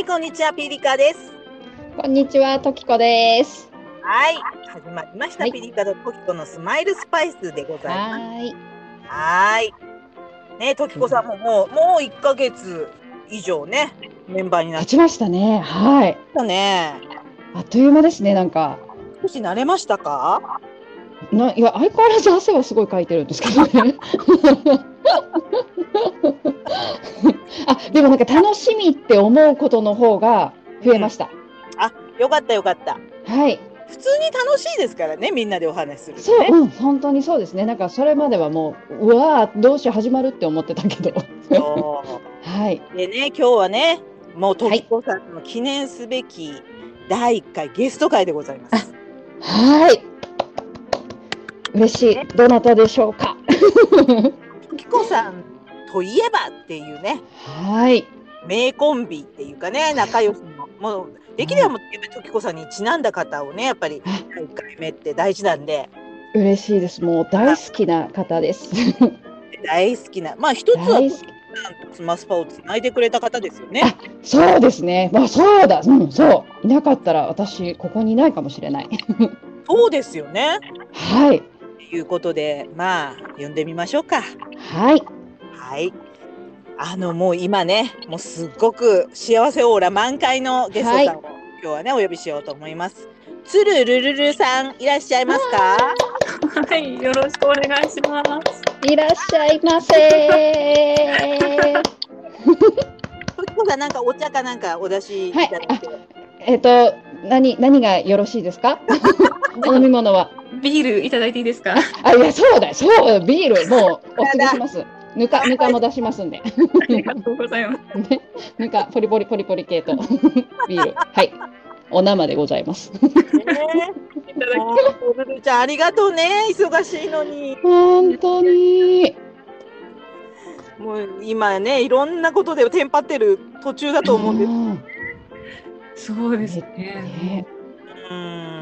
はい、こんにちは、ピリカです。こんにちは、ときこです。はい、始まりました、はいピリカとトキコのスマイルスパイスでございます。はーい。はーい。ね、トキコさんももう、もう一ヶ月以上ね、メンバーになっ立ちましたね。はい。たね。あっという間ですね、なんか。少し慣れましたか？な、いや、相変わらず汗はすごいかいてるんですけどね。あ、でもなんか楽しみって思うことの方が増えました。よかったよかった。はい。普通に楽しいですからね、みんなでお話しするとそう、ね。うん、本当にそうですね。なんかそれまではもう、うわー、どうしよう始まるって思ってたけど。そ はい。うでね、今日はね、もうトキコさんの記念すべき第1回ゲスト会でございます。はい。嬉しい。どなたでしょうか。トキコさんといえばっていうね、はい。名コンビっていうかね、仲良しの、もうできればもうやっぱりトキコさんにちなんだ方をね、やっぱりあ第1回目って大事なんで、嬉しいです。もう大好きな方です。大好きな、まあ一つはスマスパをつないでくれた方ですよね。あそうですね。まあ、そうだ。うん、そう。いなかったら、私、ここにいないかもしれない。そうですよね。はい。ということで、まあ呼んでみましょうか。はい。はい。あのもう今ね、もうすっごく幸せオーラ満開のゲストさんを、今日はねお呼びしようと思います。つるるるるさんいらっしゃいますか？はい、よろしくお願いします。いらっしゃいませ。ときこさんなんかお茶かなんかお出しいただいて。えっと、何、何がよろしいですか？お飲み物は。ビールいただいていいですか？あ、いや、そうだ。そう、ビール、もう、お継ぎします。ぬか、ぬかも出しますんで。ありがとうございます。ね、ぬか、ポリポリポリポリ系と。ビール。はい。お生でございます。ねいただきもうるるちゃんありがとうね忙しいのに。本当に。もう今ねいろんなことでテンパってる途中だと思うんです。んそうですね。ね、うん。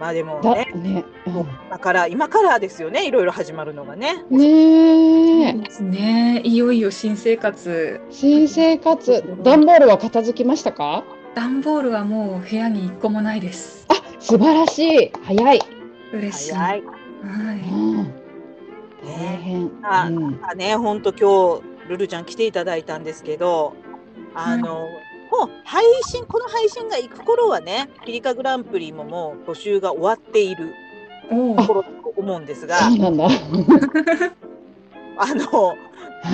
まあでもだ、ね。ね。うん今から今からですよねいろいろ始まるのがね。ねですね。いよいよ新生活。新生活段ボールは片付きましたか？段ボールはもう部屋に一個もないです。あ素晴らしい早い、嬉しい。早い。はうん、大変、あうん、あね本当今日ルルちゃん来ていただいたんですけどあの、もう配信この配信が行く頃はねピリカグランプリももう募集が終わっているい。おお。頃だと思うんですがそうなんだあの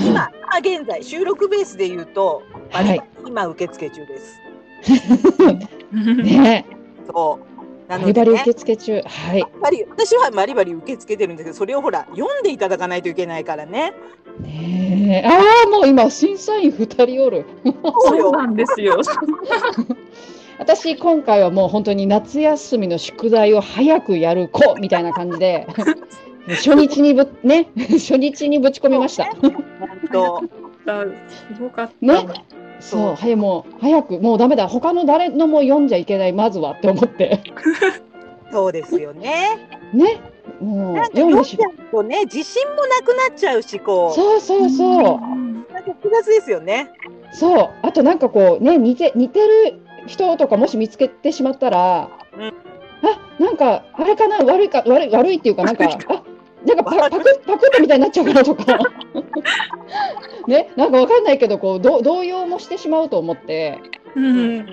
今今現在収録ベースで言うとバリバリ今受付中です。ねそうなバリバリのでね受付中。はい。やっぱり私はバリバリ受け付けてるんですけどそれをほら読んでいただかないといけないからね。ねえ。ああもう今審査員二人おる。そうなんですよ。私今回はもう本当に夏休みの宿題を早くやる子みたいな感じで 初日にぶね初日にぶち込みました。本当。すごかった。ねそう、はい、もう早く、もうダメだ、他の誰のも読んじゃいけない、まずはって思って。そうですよね。ね、もう読んでし読んじゃうとね自信もなくなっちゃうしこうそうそうそう、んなんか複雑ですよね。そう、あとなんかこうね、似て、似てる人とかもし見つけてしまったら。うんあ、なんか、あれかな、悪いか、悪い、悪いっていうか、なんか、あ。なんかパパクパクったみたいになっちゃうかなとか。ね、なんかわかんないけどこうど動揺もしてしまうと思って。うん。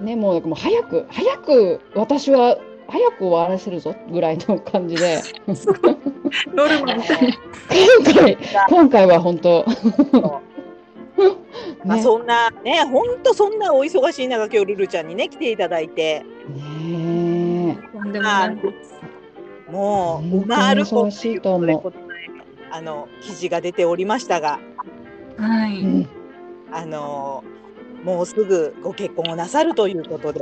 ねもうなんかもう早く早く私は早く終わらせるぞぐらいの感じで。ノルマ。今回今回は本当。まあね。そんなね本当そんなお忙しい中今日ルルちゃんにね来ていただいて。ねとんでもないです。もう本当にオマールコ忙しいと思うこの前あの記事が出ておりましたがはい。うんあのもうすぐご結婚をなさるということで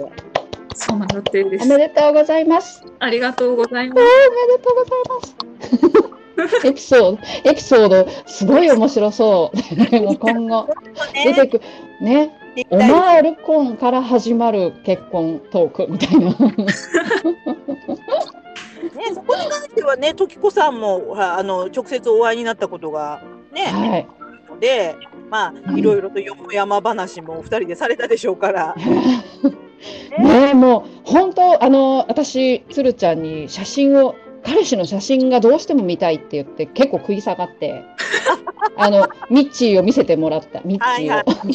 その予定でお。めでとうございますありがとうございますおめでとうございますエピソードエピソードすごい面白そうもう今後出てくねオマールコンから始まる結婚トークみたいなね、そこに関してはね、時子さんもあの直接お会いになったことがね、はい。ので、まあうんいろいろとよもやま話もお二人でされたでしょうから。ねえもう本当あの私つるちゃんに写真を彼氏の写真がどうしても見たいって言って結構食い下がって あのミッチーを見せてもらった。ミッチーを、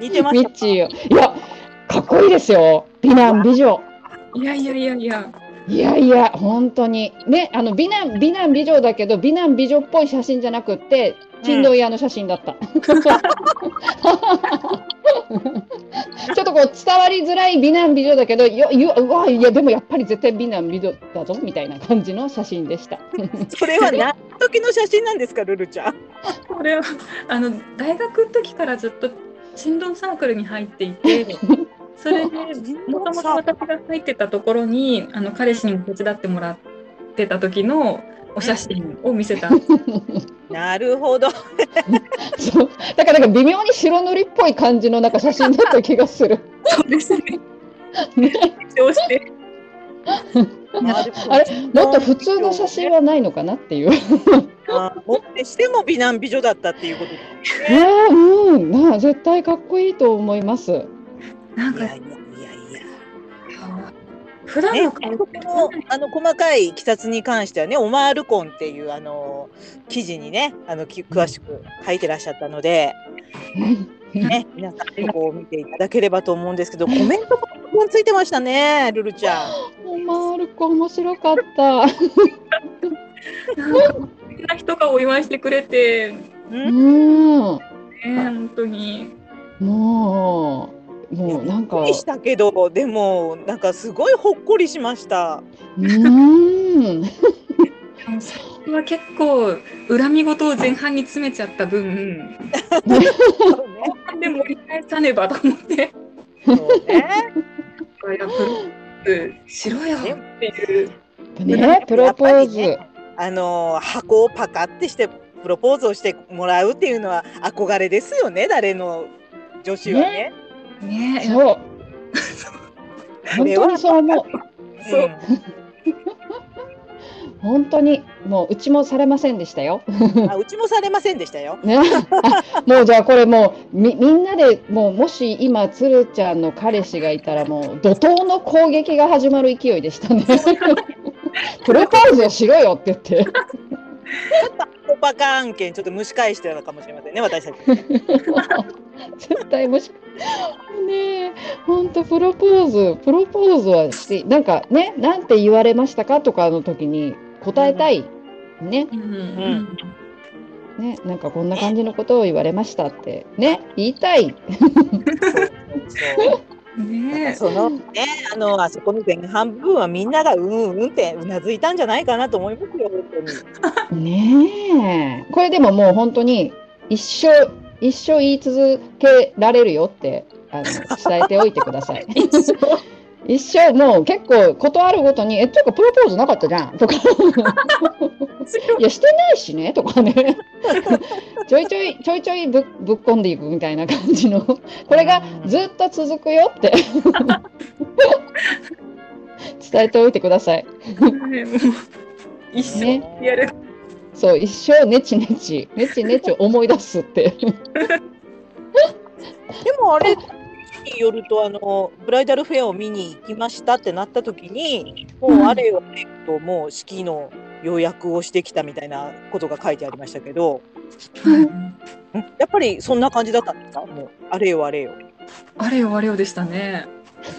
ミッチーを。いやかっこいいですよ。美男美女いやいやいやいや。いやいや本当にねあの美男美男美女だけど美男美女っぽい写真じゃなくって珍道屋の写真だった、ちょっとこう伝わりづらい美男美女だけどよようわいやでもやっぱり絶対美男美女だぞみたいな感じの写真でした。それは何時の写真なんですかルルちゃん？これはあの大学の時からずっと振動サークルに入っていて、それでもともと私が入ってたところにあの彼氏にも手伝ってもらってた時のお写真を見せた。なるほど。そうだからなんか微妙に白塗りっぽい感じのなんか写真だった気がする。そうですね。そうして。あれもっと普通の写真はないのかなっていう。あもってしても美男美女だったっていうことですいね。やうんなあ絶対かっこいいと思います。なんかいやいやいや。普段ね、の顔このあの細かい記述に関してはね、オマールコンっていうあの記事にね、あのき詳しく書いてらっしゃったので、ね、皆さんそこを見ていただければと思うんですけど、コメントもたくさんついてましたね、ルルちゃん。オマールコ面白かった。なんかな人がお祝いしてくれて、ううんん、ね、本当に。もうもうなんかびっくりしたけど、でもなんかすごいほっこりしました。うん。あの最初は結構恨み事を前半に詰めちゃった分、後半で盛り返さねばと思って、そうね。いやプロポーズしろよっていう。ねプロポーズ。やっぱりねあの箱をパカってしてプロポーズをしてもらうっていうのは憧れですよね、誰の女子はね。ねえそう。本当にそう思う。そううん 本当にもううちもされませんでしたよ。あうちもされませんでしたよ。ね、あもうじゃあこれもうみみんなでもうもし今つるちゃんの彼氏がいたらもう怒涛の攻撃が始まる勢いでしたね。プロポーズをしろよって言って。コパカ案件ちょっと蒸し返してたのかもしれませんね、私たち。絶対もしねえ本当プロポーズ。プロポーズはしてなんかねなんて言われましたかとかの時に答えたい、ね。うん。ねなんかこんな感じのことを言われましたって。ね言いたい。そうねそのね、あのあそこの前半部分はみんながうんうんってうなずいたんじゃないかなと思いますよ、本当に。ねえこれでももう本当に一生一生言い続けられるよってあの伝えておいてください。一生もう結構断るごとに「えっていうかプロポーズなかったじゃん」とか「いやしてないしね」とかね。ちょいちょいちょいちょいぶぶっこんでいくみたいな感じの。これがずっと続くよって。伝えておいてください。一緒やる。そう一生ネチネチネチネチ思い出すって。でもあれによるとあのブライダルフェアを見に行きましたってなった時にもうあれよあれよともう式の予約をしてきたみたいなことが書いてありましたけど、うん やっぱりそんな感じだったんですか？もうあれよあれよ。あれよあれよでしたね。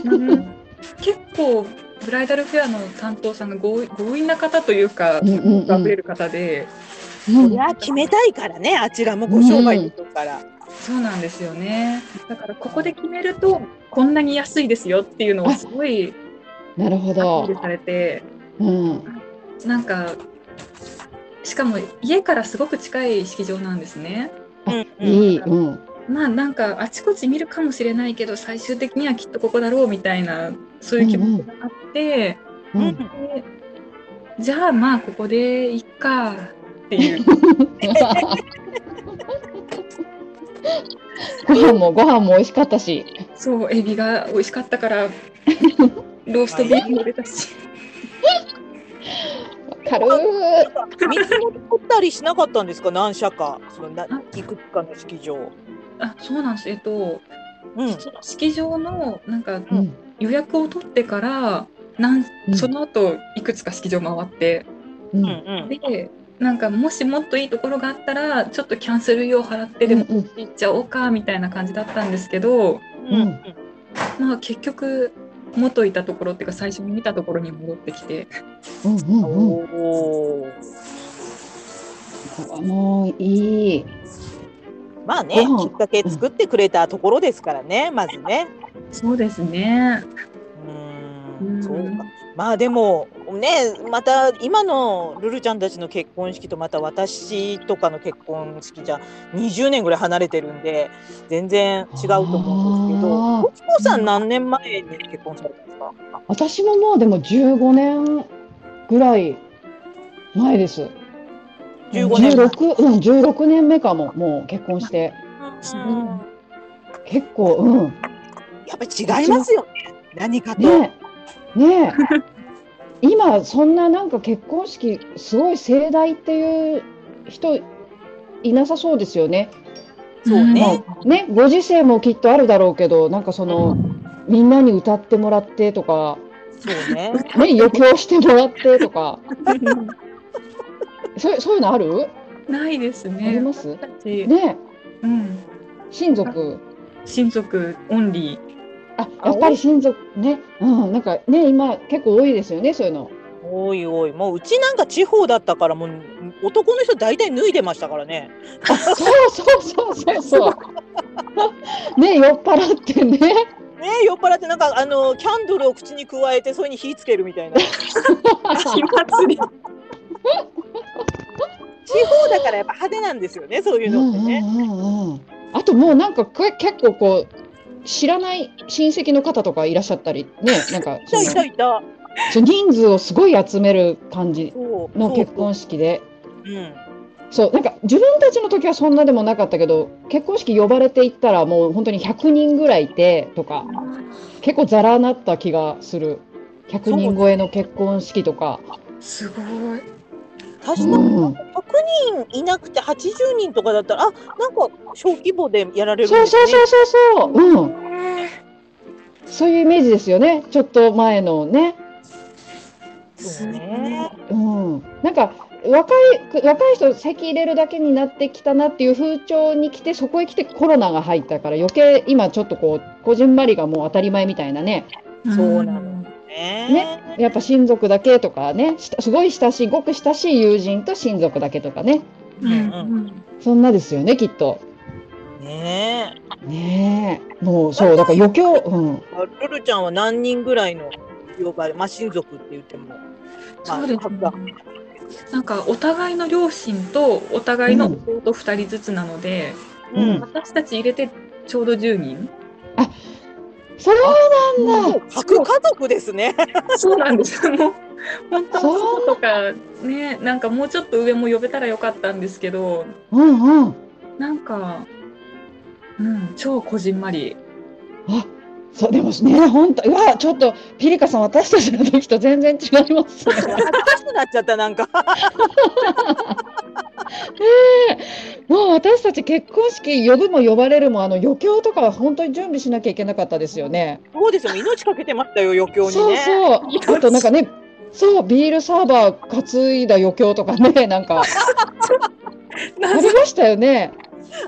うん。結構ブライダルフェアの担当さんが強引強引な方というか、うんうんうん。あふれる方で、うん。いや決めたいからねあちらもご商売ですから。そうなんですよね。だからここで決めるとこんなに安いですよっていうのをすごいなるほアピーどル。されて、うんなんかしかも家からすごく近い式場なんですね。うんうんいい。うんまあなんかあちこち見るかもしれないけど最終的にはきっとここだろうみたいなそういう気持ちがあって、うん。でじゃあまあここでいっかっていう ご飯もご飯も美味しかったし。そうエビが美味しかったから ローストビーフも出たし軽い。見積もり取ったりしなかったんですか？何社かそのないくつかの式場。あそうなんですえっと、うん。式場のなんかうん予約を取ってからなんうんその後いくつか式場回って、うん。でなんかもしもっといいところがあったらちょっとキャンセル料払ってでも行っちゃおうかみたいな感じだったんですけど、うんうんまあ結局元いたところっていうか最初に見たところに戻ってきてうんうんうん。おーもういい。まあね、うんきっかけ作ってくれたところですからね、まずね。そうですね。うーん、うんそうか。まあでもね、また今のルルちゃんたちの結婚式とまた私とかの結婚式じゃ20年ぐらい離れてるんで全然違うと思うんですけど、あーコさん何年前に結婚されたんですか？私ももうでも15年ぐらい前です。15年前。16うん16年目かももう結婚してうん結構うんやっぱり違いますよね。何かと。ねえねえ。今そんななんか結婚式すごい盛大っていう人いなさそうですよね。そうね。まあねご時世もきっとあるだろうけどなんかそのみんなに歌ってもらってとか、そうね。ね、余興してもらってとか。そうそういうのある？ないですあね。ります？ねえ。うん、親族？親族オンリあやっぱり親族ねうんなんかね今結構多いですよねそういうの。おいおい、もううちなんか地方だったからもう男の人大体脱いでましたからね。あそうそうそうそうそう。ね酔っ払ってね。ね酔っ払ってなんかあのキャンドルを口に加えてそれに火つけるみたいな。地。方だからやっぱ派手なんですよね、そういうのってね。うんうんうんうんあともうなんか結構こう知らない親戚の方とかいらっしゃったりねなんかいたいたそのいた。そう人数をすごい集める感じの結婚式で。そう。うん。そうなんか自分たちの時はそんなでもなかったけど結婚式呼ばれていったらもう本当に100人ぐらいいてとか結構ざらなった気がする100人超えの結婚式とか、すごい。確かにうん、100人いなくて80人とかだったら、あなんか小規模でやられるんそうですね。そうそうそうそう、う。ん、そういうイメージですよね。ちょっと前のね、そうね。うん、なんか若い若い人席入れるだけになってきたなっていう風潮に来てそこへ来てコロナが入ったから余計今ちょっとこうこじんまりがもう当たり前みたいなね。そうなのねねやっぱ親族だけとかねすごい親しいごく親しい友人と親族だけとかねうんうんそんなですよねきっと。ねねえもうそうだから余興、うん、え。ルルちゃんは何人ぐらいの呼ばれ、まあ親族って言っても。まあそうですね。なんかお互いの両親とお互いの弟2人ずつなので、うん私たち入れてちょうど10人。そうなんだ。核家族ですね。そうなんです。もう 本当そうとかね、なんかもうちょっと上も呼べたらよかったんですけど、うんうん。なんか、うん、超こじんまり。あ、そうでもね本当うわちょっとピリカさん私たちの時と全然違いますね。恥ずかしくなっちゃったなんか。もう私たち結婚式呼ぶも呼ばれるもあの余興とかは本当に準備しなきゃいけなかったですよね。そうですよ。命かけてましたよ余興にそうね。そう。あとなんかね。そうビールサーバー担いだ余興とかねなんか ありましたよね。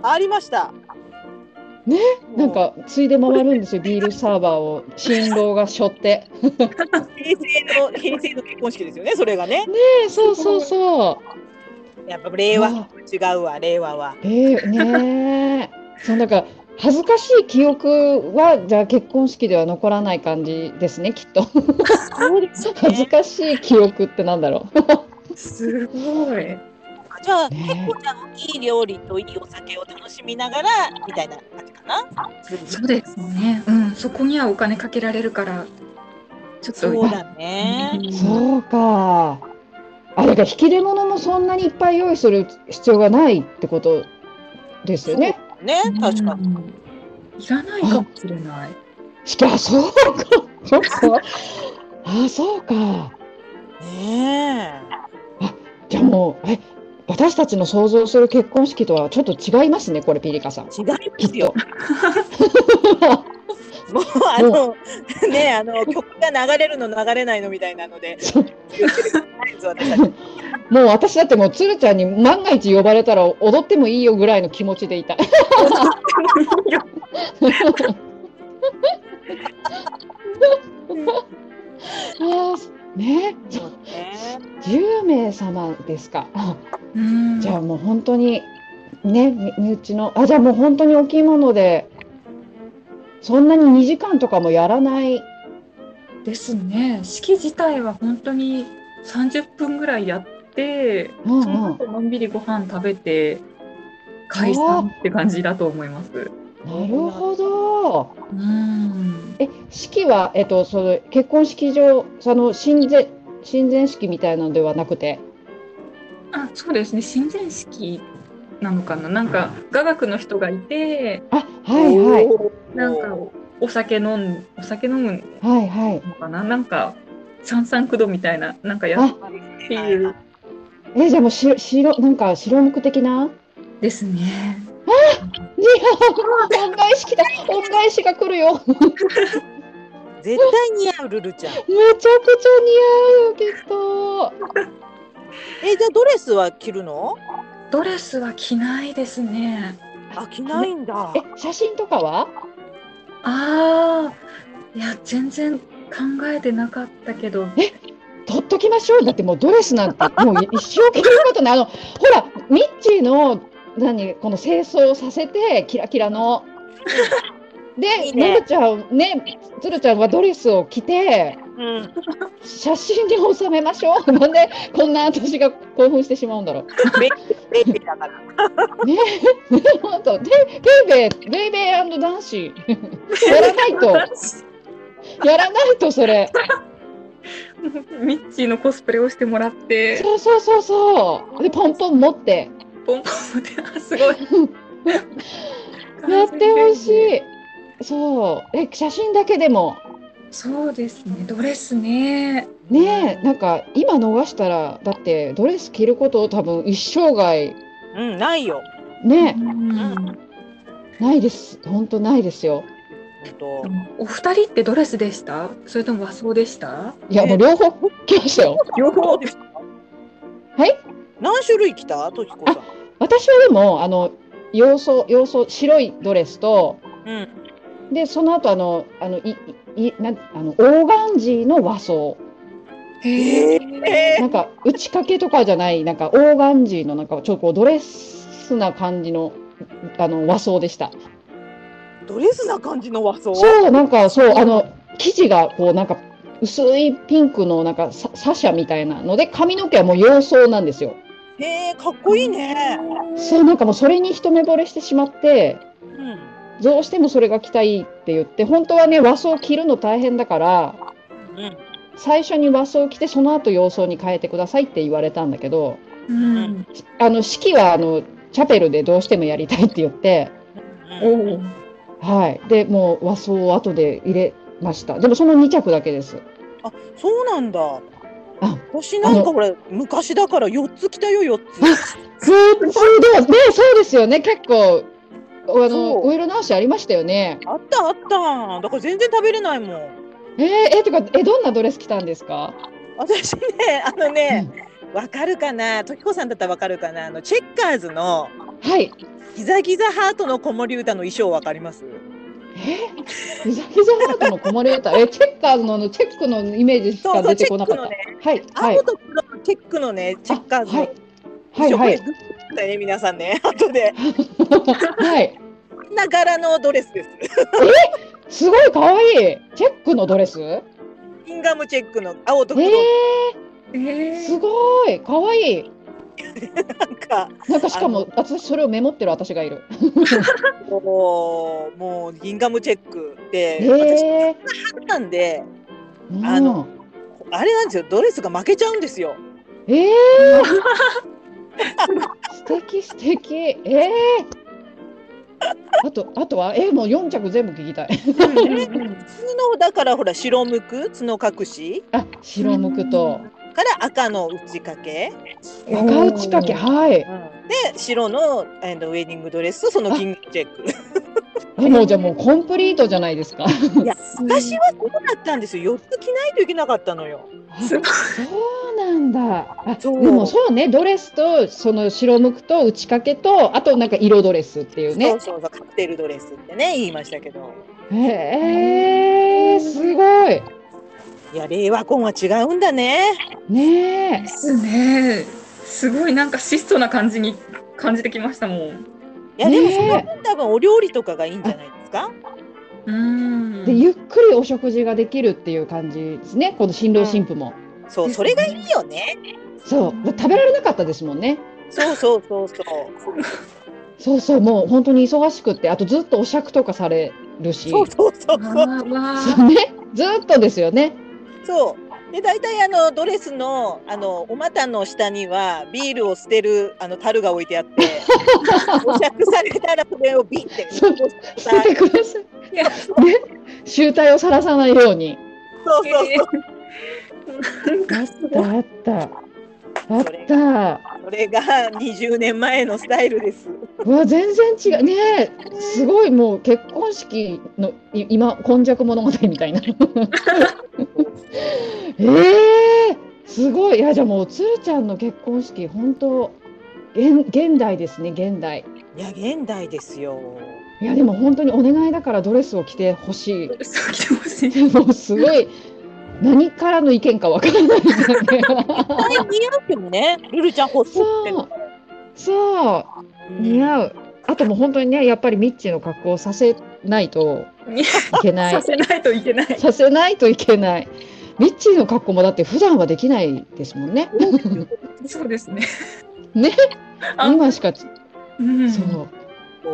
ありました。ね？なんかついで回るんですよビールサーバーを新郎が背負って。平成の平成の結婚式ですよね。それがね。えそうそうそう。やっぱ令和あ違うわ令和は。えー、ねえ。そうなんか恥ずかしい記憶はじゃあ結婚式では残らない感じですねきっと。そうです恥ずかしい記憶ってなんだろすごい。じゃあ、ね結構じゃあいい料理といいお酒を楽しみながらみたいな感じかな。そうですね。うん、そこにはお金かけられるから、ちょっと。そうだね。う。そうか。あだから引き出物もそんなにいっぱい用意する必要がないってことですよね。ね確かに。に。いらないかもしれない。しかそうか。そうか。あそうか。ねじゃあもう、え、私たちの想像する結婚式とはちょっと違いますね、これ、ピリカさん。違いますよと。もうあのねあの曲が流れるの流れないのみたいなので。もう私だってもう鶴ちゃんに万が一呼ばれたら踊ってもいいよぐらいの気持ちでいた。あーね、そうね10名様ですか。あうんじゃあもう本当にね、み身内の、あ、じゃあもう本当に大きいもので、そんなに2時間とかもやらない。ですね。式自体は本当に30分ぐらいやって、うんそのうん。後のんびりご飯食べて解散って感じだと思います。なるほど。うん。え、式は、えっと、その結婚式場、その親善、親善式みたいなのではなくて？あ、そうですね。親善式なのかな。なんか雅楽の人がいて、あ、はいはい。なんかお酒飲んお酒飲むはいはい。のかな。なんか三三九度みたいななんかやっっていうえ、じゃあもうし白、なんか白むく的な？ですね。いや、恩返し来た。恩返しが来るよ。めちゃくち絶対似合うルルちゃん。ゃ似合うよ、きっと。えじゃあドレスは着るの？ドレスは着ないですね。あ着ないんだ。え、写真とかは？ああ、いや全然考えてなかったけど、撮っときましょう。だってもうドレスなんて、もう一生着ることない。あの、ほら、ミッチーの、何、この清掃させて、キラキラの。で、いいねのぶちゃん、ね、つるちゃんはドレスを着て、うん。写真に収めましょう。なんで、こんな私が興奮してしまうんだろう。ベイベーだから。ね、本当、で、ベイベー、ベイベー男子。やらないと、やらないと、それ。ミッチーのコスプレをしてもらって、そうそうそうそう。で、ポンポン持って、ポンポンで、あすごい。やってほしい。そう、え、写真だけでも。そうですね、ドレスね。ねえ、なんか、今逃したら、だって、ドレス着ることを多分一生涯。うんないよ。ねうん、ないです。本当ないですよ。お二人ってドレスでしたそれとも和装でしたいや、もう両方来ましたよ。両方ですか。はい。何種類着た？ときこさん。私はでも、あの、洋装、洋装、白いドレスと。うん。で、その後、あの、あの、い、い、なん、あの、オーガンジーの和装。へえなんか、打ち掛けとかじゃない、なんか、オーガンジーの、なんか、ちょっとこうドレスな感じの。あの、和装でした。ドレスな感じの和装？そう、なんか、そう、あの、生地が、こう、なんか。薄いピンクの、なんか、ササシャみたいなので、髪の毛はもう洋装なんですよ。へえかっこいいね。そう、なんかもう、それに一目惚れしてしまって。うん。どうしてもそれが着たいって言って、本当はね、和装着るの大変だから。うん。最初に和装着て、その後洋装に変えてくださいって言われたんだけど。うん。あの式はあのチャペルでどうしてもやりたいって言って、おうんお。はい、でもう和装を後で入れました。でもその2着だけです。あそうなんだ。あ私なんかほら昔だから四つ着たよ四つ。普通でもね、そうですよね、結構あそうのお色直しありましたよね。あったあった。だから全然食べれないもん。えー、えとかえどんなドレス着たんですか？私ねあのねわかるかな？時子さんだったらわかるかな？あのチェッカーズのはい。ギザギザハートの子守歌の衣装わかります？え？ギザギザハートの子守歌えチェッカーズのあのチェックのイメージしか出てこなかった。そうはい。はい。青と黒のチェックのねチェッカーズ。のはい。はいはい。これグッとね皆さんね。後で。はい。こんな柄のドレスです。すごい可愛い。チェックのドレス？えインガムチェックの青と黒。ー、えすごい。可愛い。なんかなんかしかも私それをメモってる私がいる。もうもうギンガムチェックで、へえ。私なんでうんあのあれなんですよドレスが負けちゃうんですよ。ええ 素敵素敵。ええあとあとは？えもう四着全部聞きたい。普通のだからほら白むく？角隠し？あ白むくと。から赤の打ち掛け、赤打ち掛け、はい。で白のえーとウェディングドレスとその金具チェック。あもうじゃあもうコンプリートじゃないですか。いや 私はそうだったんですよ。4つ着ないといけなかったのよ。すごいそうなんだ。あそうでもそうね、ドレスとその白むくと打ち掛けとあとなんか色ドレスっていうそねう。そうそうカクテルドレスってね言いましたけど。へえすごい。いや令和婚は違うんだね。ねえで。すね。すごいなんか質素な感じに感じてきましたもん。いやでもねその分多分お料理とかがいいんじゃないですか？うん。でゆっくりお食事ができるっていう感じですね。この新郎新婦も。そうそれがいいよね。そう食べられなかったですもんね。そうそうそうそう。そうそうもう本当に忙しくってあとずっとお酌とかされるし。そうそうそうわそう。そうねずっとですよね。そう。で大体あのドレスのあのお股の下にはビールを捨てるあの樽が置いてあって、お酌されたらそれをビッて そう捨ててください。ーいやね、集体をさらさないように。そうそうそう。あったあった。あった。それが20年前のスタイルです。うわ全然違うねえすごいもう結婚式のい今今昔物語みたいな えー、すごいいやじゃあもうつるちゃんの結婚式本当現現代ですね現代いや現代ですよ。いやでも本当にお願いだからドレスを着てほしそう来てほしい。い もうすごい何からの意見かわからないですよね似合うけどね、ルルちゃん細ってるから。そう似合うあともう本当にねやっぱりミッチーの格好をさせないといけない させないといけない。させないといけない。ミッチーの格好もだって普段はできないですもんね。そうですね。ね、あ今しか、うん。そう、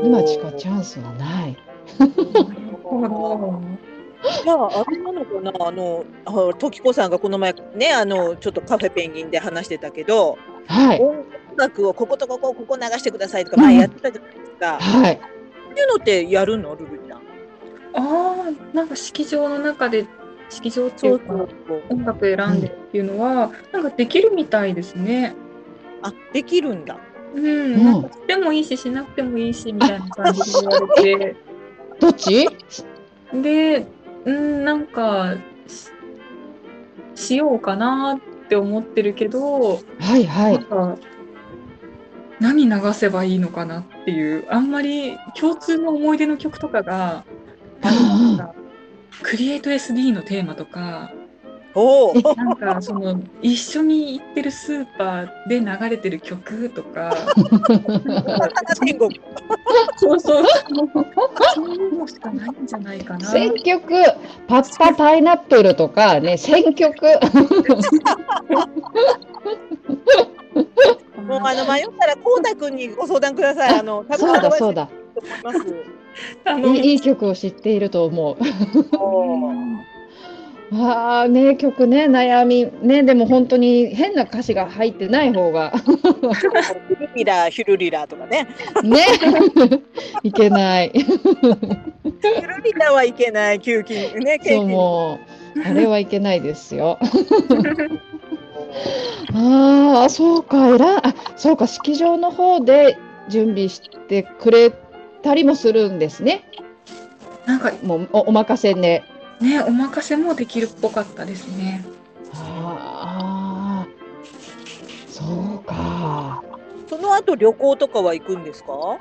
今しかチャンスはない。なるほど。じゃあ、あれなのかな、あの、あ時子さんがこの前ね、あの、ちょっとカフェペンギンで話してたけど。はい、音楽をこことここ、ここ流してくださいとか、前やってたじゃないですか。はい、そういうのってやるの、ルルちゃん。ああ、なんか式場の中で式場っていうか音楽選んでっていうのは、なんかできるみたいですね。あ、できるんだ。うん、んなんかしてもいいししなくてもいいしみたいな感じで言われて、どっち？で、うんなんかししようかなって思ってるけど、はい、はいなん。か何流せばいいのかなっていうあんまり共通の思い出の曲とかがなんかクリエイト SD のテーマとかおお。なんかその一緒に行ってるスーパーで流れてる曲とか天国。そうそうそういうのしかないんじゃないかな。選曲、パッパパイナップルとかね、選曲。もうあの迷ったらこうたくんにご相談ください。あの多分そうだそうだ。いい曲を知っていると思う。うんああね曲ね悩みねでも本当に変な歌詞が入ってない方がヒュルリラヒュルリラとかね。ねいけない。ヒュルリラはいけない給金ね。そうもうあれはいけないですよ。ああそうかえらあそうか式場の方で準備してくれたりもするんですね。なんかもうおお任せね。ねお任せもできるっぽかったですね。ああそうか。その後旅行とかは行くんですか？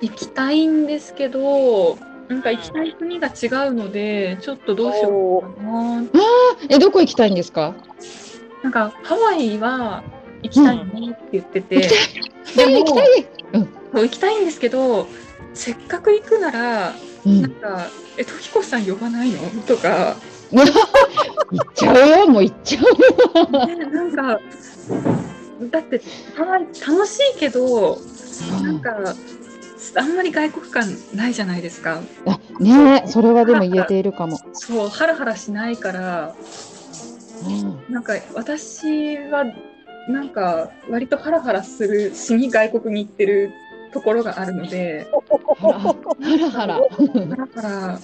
行きたいんですけどなんか行きたい国が違うのでちょっとどうしようかな。えどこ行きたいんですか？なんかハワイは行きたいねって言ってて、行きたいでも行きたい。そう行きたいんですけどせっかく行くならうんなんか「え時子さん呼ばないの?」とか、行っちゃうよ もう行っちゃうよ。ねなんかだって楽しいけどなんかあんまり外国感ないじゃないですか。あねえそれはでも言えているかも。そうハラハラしないからうんなんか私はなんか割とハラハラするしに外国に行ってるところがあるのではらはらはら。だから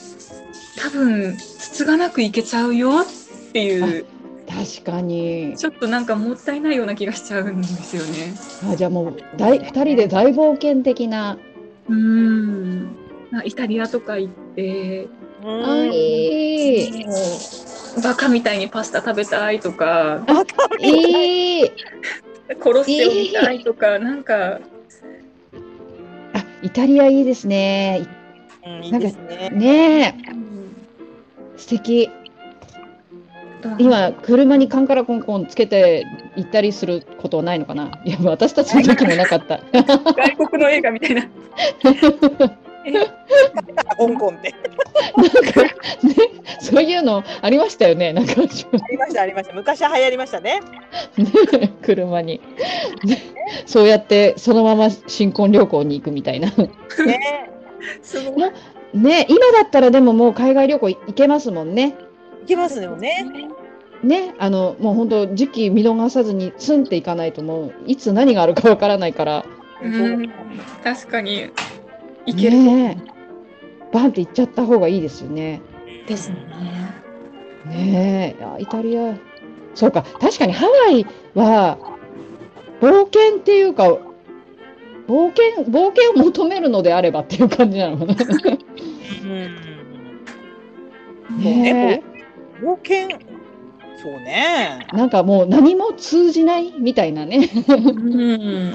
多分つつがなく行けちゃうよっていう確かに。ちょっとなんかもったいないような気がしちゃうんですよね。あじゃあもう大2人で大冒険的な。うん。あイタリアとか行って、うんあいい。バカみたいにパスタ食べたいとか、いい。コロッセオ見たいとか、なんか、あイタリアいいですね。うんいいですね。ねえうん素敵。今車にカンカラコンコンつけて行ったりすることはないのかな？いや私たちの時もなかった。外国の映画みたいな。香港って。なんかねそういうのありましたよね。なんかありましたありました。昔は流行りましたね。ね車に。ねそうやってそのまま新婚旅行に行くみたいな。ね。すごい。ね今だったらでももう海外旅行行けますもんね。いけますよね。ね、あのもう本当時期見逃さずにツンっていかないともういつ何があるかわからないからうん確かに、いけるねバンって行っちゃった方がいいですよね。ですね。ねえあイタリアそうか確かにハワイは冒険っていうか冒険冒険を求めるのであればっていう感じなのかな。うん。ね冒険。そうね。なんかもう何も通じないみたいなね。うん。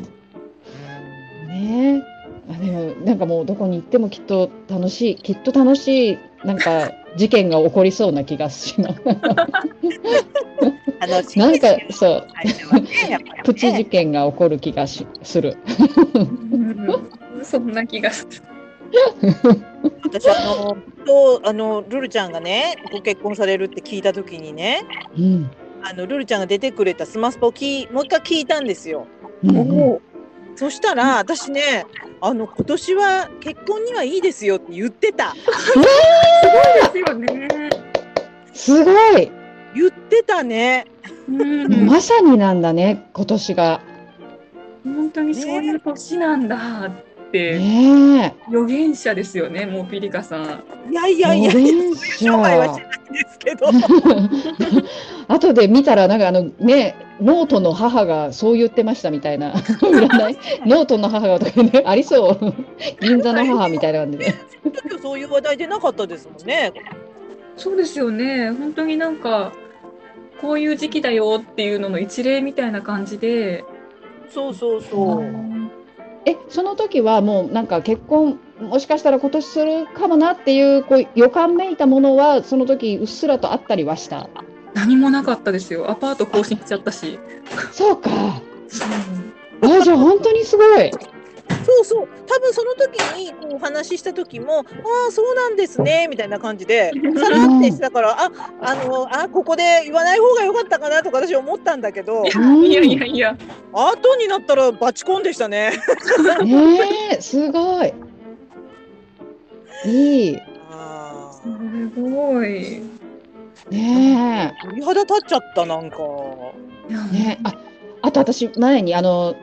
ねえあでもなんかもうどこに行ってもきっと楽しいきっと楽しいなんか 事件が起こりそうな気がします。あのなんかそうプチ事件が起こる気がしする。そんな気がする。私あのとあのルルちゃんがねご結婚されるって聞いた時にねうんあのルルちゃんが出てくれたスマスポきもう一回聞いたんですよ。うんうんそしたら私ねあの今年は結婚にはいいですよって言ってたですよね。すごい言ってたね。まさになんだね今年が。本当にそういう年なんだって、ね予言者ですよね、もうピリカさん。いやいやえ。いや予言紹介はしないんですけど。後で見たらなんかあのねノートの母がそう言ってましたみたいな占い？ノートの母がとかねありそう銀座の母みたいな感じで。そういう話題でなかったですもんね。そうですよね、本当になんか、こういう時期だよっていうのの一例みたいな感じで、そうそうそう。えその時はもうなんか結婚もしかしたら今年するかもなっていうこう予感めいたものはその時うっすらとあったりはした？何もなかったですよ。アパート更新しちゃったし。そうか。あじゃあ本当にすごい。そうそう。多分その時にこうお話しした時も、ああそうなんですねみたいな感じで、さらってしてたから、ああのあここで言わない方が良かったかなとか私思ったんだけど、うんいやいやいや、後になったらバチコンでしたね。ねえすごい。いい。あすごい。ねあ鳥肌立っちゃったなんか。ねえああと私前にあの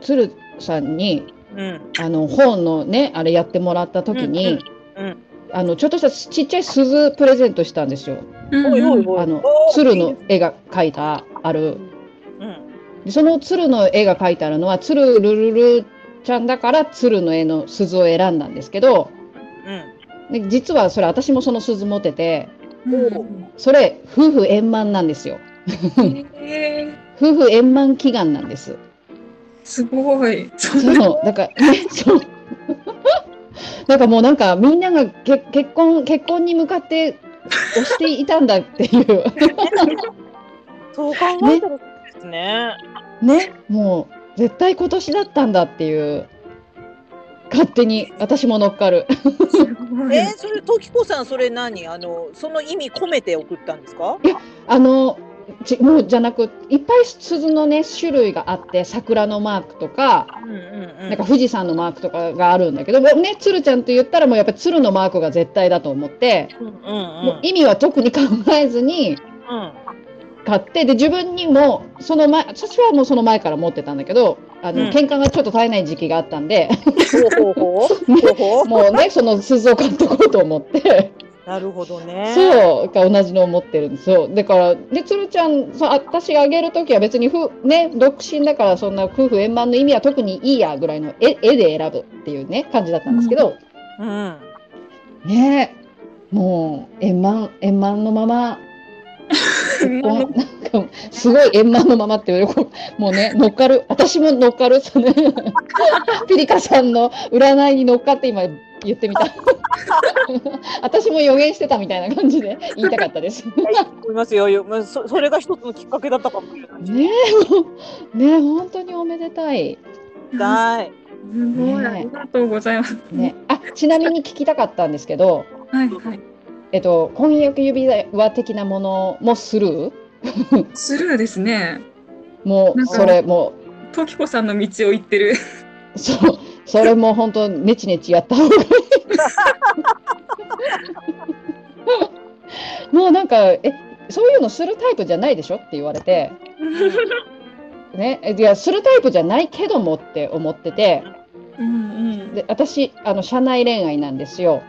鶴さんにうん。あの本のねあれやってもらった時に、うんうんあのちょっとしたちっちゃい鈴プレゼントしたんですよ。うんおいおいおい。あの鶴の。絵が描いたある。うん。でその鶴の絵が描いてあるのは鶴ルルルちゃんだから鶴の絵の鈴を選んだんですけどうん。で実はそれ私もその鈴持っててうんそれ夫婦円満なんですよえー 夫婦円満祈願なんですすごい。そそうだからねそう。なんかもうなんかみんながけ結婚結婚に向かって押していたんだっていう。そう考えたらそうですね。ね。もう絶対今年だったんだっていう。勝手に私も乗っかる。えー、それ時子さんそれ何？あのその意味込めて送ったんですか？あのちもうじゃなくいっぱい鈴のね種類があって桜のマークとかうんうんうん。なんか富士山のマークとかがあるんだけど、ね鶴ちゃんと言ったらもうやっぱり鶴のマークが絶対だと思って、うんうんうん。もう意味は特に考えずにうん。買ってで自分にもその前私はもうその前から持ってたんだけどあの、うん喧嘩がちょっと絶えない時期があったんで。もうねその鈴を買っとこうと思ってなるほどね。そうが同じのを持ってるんですよだからでつるちゃんそう私があげる時は別にふ、ね、独身だからそんな夫婦円満の意味は特にいいやぐらいの絵絵で選ぶっていうね感じだったんですけど、うん。ねもう円満円満のまま なんかすごい円満のままって言われるもうね乗っかる私も乗っかるその ピリカさんの占いに乗っかって今言ってみた 私も予言してたみたいな感じで言いたかったです。思いますよ。よまあそそれが一つのきっかけだったかもしれない。ねえもうねえ本当におめでたい。はい。すごい、ねありがとうございます。ね、あちなみに聞きたかったんですけど、はいはい。えっと、婚約指輪的なものもスルー？スルーですね。もうそれも時子さんの道を行ってる。うそうそれも本当ネチネチやった方がいい。もうなんかえそういうのするタイプじゃないでしょって言われて、ね、えいやするタイプじゃないけどもって思っててうんうん。で私あの社内恋愛なんですよ。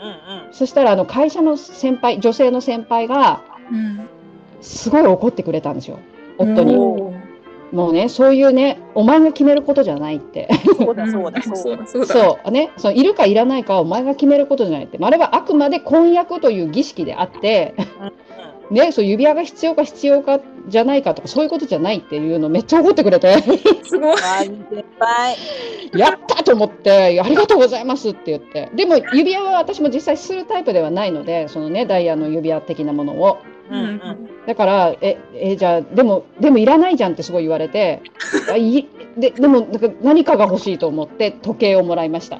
うんうんそしたらあの会社の先輩女性の先輩がうん。すごい怒ってくれたんですよ夫に。もうねそういうねお前が決めることじゃないって。そうだそうだんそうだ。そうねそういるかいらないかはお前が決めることじゃないって。あれはあくまで婚約という儀式であって、ね、そう指輪が必要か必要かじゃないかとかそういうことじゃないっていうのめっちゃ怒ってくれて。すごい。やったと思ってありがとうございますって言って。でも指輪は私も実際するタイプではないのでそのねダイヤの指輪的なものを。うんうん。だから、え、え、じゃあ、でも、でもいらないじゃんってすごい言われて、あいで、でも、なんか何かが欲しいと思って時計をもらいました。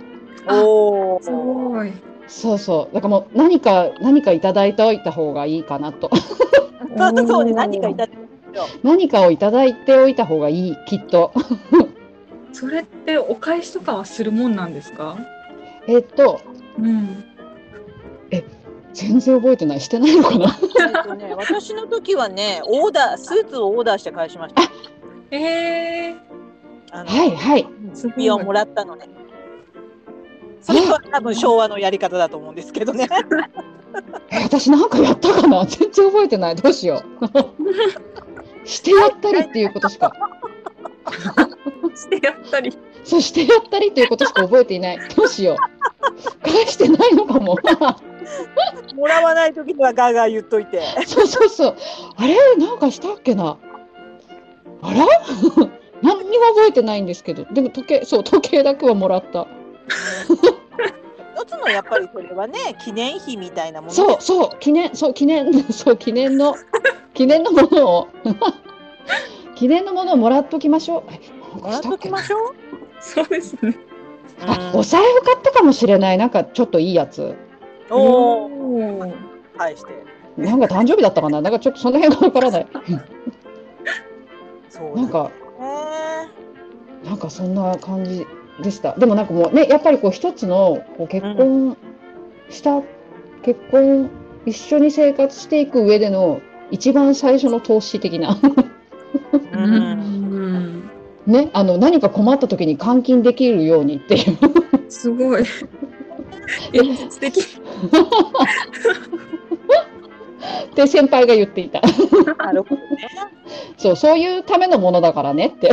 おお。すごい。そうそう。だからもう何か、何かいただいておいた方がいいかなと。そうね何かいただいて何かをいただいておいた方がいい、きっと。それってお返しとかはするもんなんですか？えっと、うん。全然覚えてない。してないのかな？えっとね、私の時はね、オーダー、スーツをオーダーして返しました。ええあのはい、はい。すごい指輪をもらったのね。それは多分昭和のやり方だと思うんですけどね。え、私なんかやったかな？全然覚えてない。どうしよう。してやったりっていうことしか。してやったり。そしてやったりっていうことしか覚えていない。どうしよう。返してないのかも。もらわない時にはガーガー言っといて。そうそうそう。あれ？なんかしたっけなあら？何にも覚えてないんですけど。でも時計、そう、時計だけはもらった。一つのやっぱりそれはね、記念碑みたいなものでそうそう、記念、そう、記念、そう、記念の、記念のものを、記念のものをもらっときましょう。もらっけな？きましょう？そうですね。あ、お財布買ったかもしれない。なんかちょっといいやつ。おお、お。返して。なんか誕生日だったかな？なんかちょっとその辺がわからない。そうなんか、ね。なんかそんな感じでした。でもなんかもうね、やっぱりこう一つのこう結婚した、結婚一緒に生活していく上での一番最初の投資的なう。うんん。ね、あの何か困った時に換金できるようにっていう。すごい。現実的。って先輩が言っていた。なるほどね。そう、そういうためのものだからねって。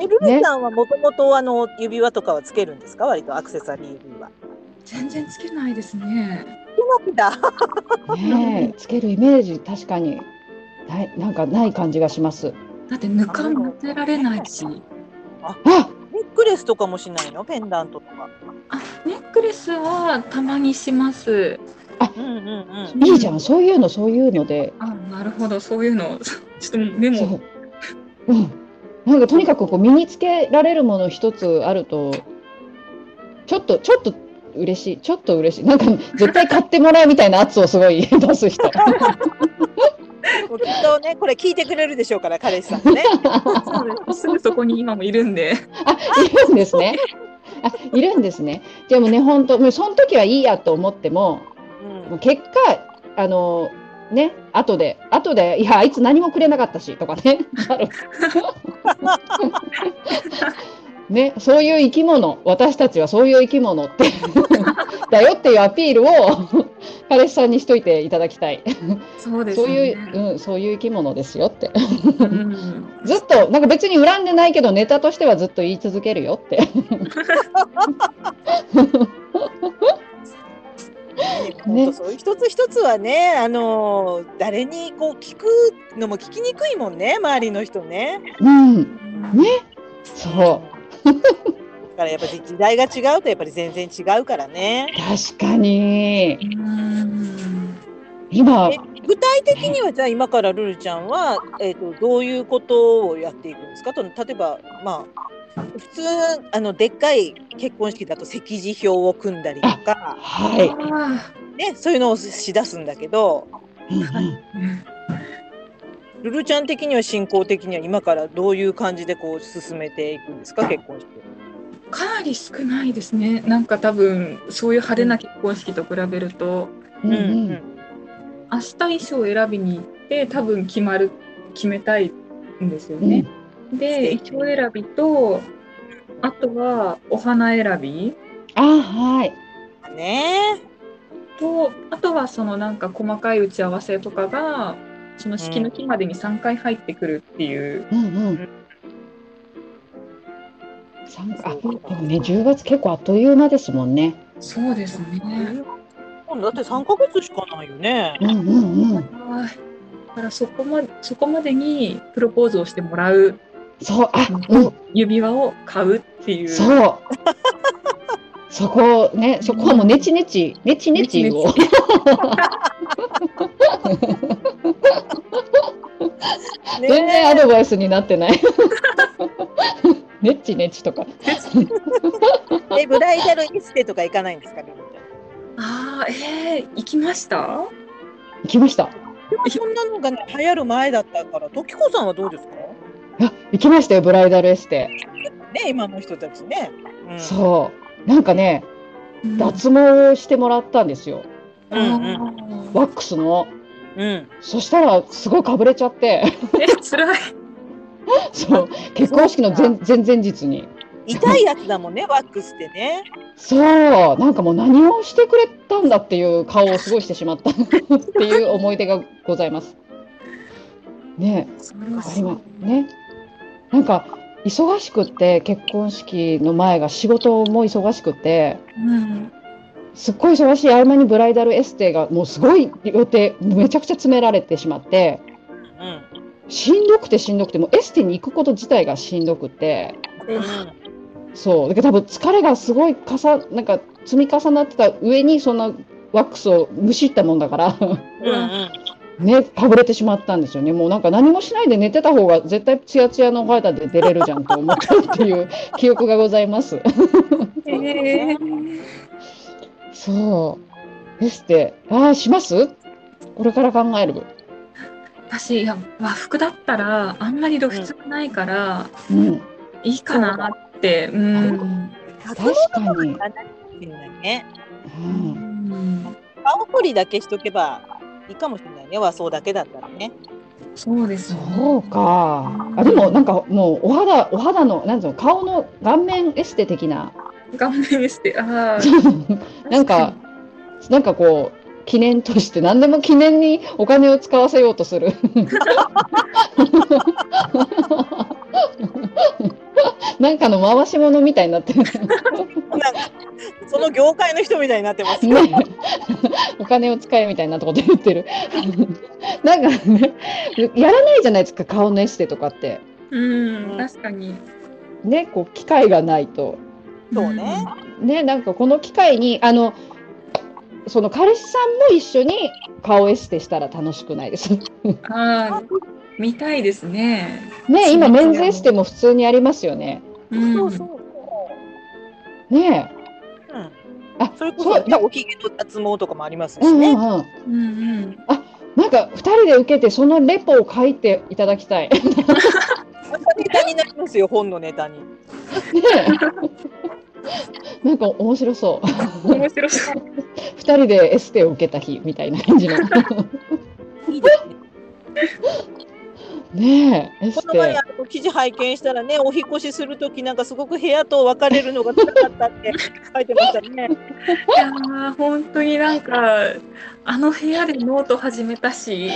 え、ルミさんはもともとあの指輪とかはつけるんですか？割とアクセサリー指輪。全然つけないですね。つけないんだ。ねえ、つけるイメージ確かにないなんかない感じがします。だってぬかも当てられないし。あ、クレスとかもしないの？ペンダントとか。あ、ネックレスはたまにします。うんうんうん。いいじゃん、そういうのそういうので。あ、なるほど、そういうの。ちょっとメモ。そう。うん。なんかとにかくこう身につけられるもの一つあると、ちょっとちょっと嬉しい、ちょっと嬉しい。なんか絶対買ってもらうみたいな圧をすごい出す人。もうきっとね、これ聞いてくれるでしょうから、彼氏さんがね。そうですすぐそこに今もいるんで。あ、いるんですね。あ、いるんですね。でもね、本当、もうその時はいいやと思っても、うんもう結果、あの、ね、後で、後で、いや、あいつ何もくれなかったし、とかね、な るね、そういう生き物、私たちはそういう生き物って だよっていうアピールを彼氏さんにしといていただきたい。そうですそういね。う、うん、そういう生き物ですよって。うんずっと、なんか別に恨んでないけど、ネタとしてはずっと言い続けるよって。本当そう一つ一つはね、あの誰にこう聞くのも聞きにくいもんね、周りの人ね。うん、ね、そう。だからやっぱり時代が違うとやっぱり全然違うからね。確かに。うん今え、具体的にはじゃあ今からルルちゃんは、えー、とどういうことをやっていくんですか？と例えばまあ普通あのでっかい結婚式だと席次表を組んだりとか、はい。あね、そういうのをしだすんだけどうんうんーうんルルちゃん的には進行的には今からどういう感じでこう進めていくんですか？結婚式。かなり少ないですね。なんか多分そういう派手な結婚式と比べると、うんうん明日衣装を選びに行って多分決まる決めたいんですよね。で衣装選びとあとはお花選びあ、はい。ねとあとはそのなんか細かい打ち合わせとかがその式の日までに3回入ってくるっていう。うんうん。あ、でもね、10月結構あっという間ですもんね。そうですね。だって3ヶ月しかないよね。うんうんうん。はいだからそこまそこまでにプロポーズをしてもらうそう、あ、うん、指輪を買うっていう。そう。そこね、そこはもうネチネチ、ネチネチを。全然アドバイスになってない。ネッチネチとか。えブライダルエステとか行かないんですか？ルルちゃんああ、えー、行きました？行きました。そんなのがね流行る前だったから時子さんはどうですか？あ、行きましたよ、ブライダルエステ。ね今の人たちね。うんそう。なんかね、脱毛をしてもらったんですよ。うんうんワックスの。うんそしたら、すごいかぶれちゃって。え、辛い。そう。結婚式の前前々日に。痛いやつだもんねワックスってね。そう。なんかもう何をしてくれたんだっていう顔をすごいしてしまったっていう思い出がございます。ねありまね。なんか、忙しくって、結婚式の前が仕事も忙しくて、うん。すっごい忙しい合間にブライダルエステがもうすごい予定めちゃくちゃ詰められてしまってうんしんどくてしんどくてもうエステに行くこと自体がしんどくて。うん。そう。だから多分疲れがすごいかさなんか積み重なってた上にそんなワックスをむしったもんだから。うんうんねかぶれてしまったんですよねもうなんか何もしないで寝てた方が絶対ツヤツヤのお肌で出れるじゃんと思ったっていう 記憶がございます。えーそうエステああします？これから考える。私いや和服だったらあんまり露出がないから、うんいいかなって。うん。確かに。ねうんうん顔彫りだけしとけばいいかもしれないね和装だけだったらね。そうですね。そうか。あでもなんかもうお肌お肌のなんつうの顔の顔面エステ的な顔面エステ。ああ。なんかなんかこう記念として何でも記念にお金を使わせようとする。なんかの回し物みたいになってる。なんかその業界の人みたいになってます。ね、お金を使えみたいなとこと言ってる。なんかね、やらないじゃないですか、顔のエステとかって。うん、確かに。ね、こう機会がないと。そうね。ね、なんかこの機会に、あの、その彼氏さんも一緒に顔エステしたら楽しくないです。うん。ああ、見たいですね。ね、今メンズエステも普通にありますよね。うん。そうそうそう。ね、うん。あ、それこそうそねおひげと脱毛とかもありますしうんうんね。うん。うんうん。なんか二人で受けてそのレポを書いていただきたい。ネタになりますよ本のネタに。なんか面白そう。面白そう。二人でエステを受けた日みたいな感じの。いいですね。ねえ、この前テ。あの記事拝見したらね、お引っ越しするときなんかすごく部屋と別れるのが辛かったって書いてましたね。いやー本当になんかあの部屋でノート始めたし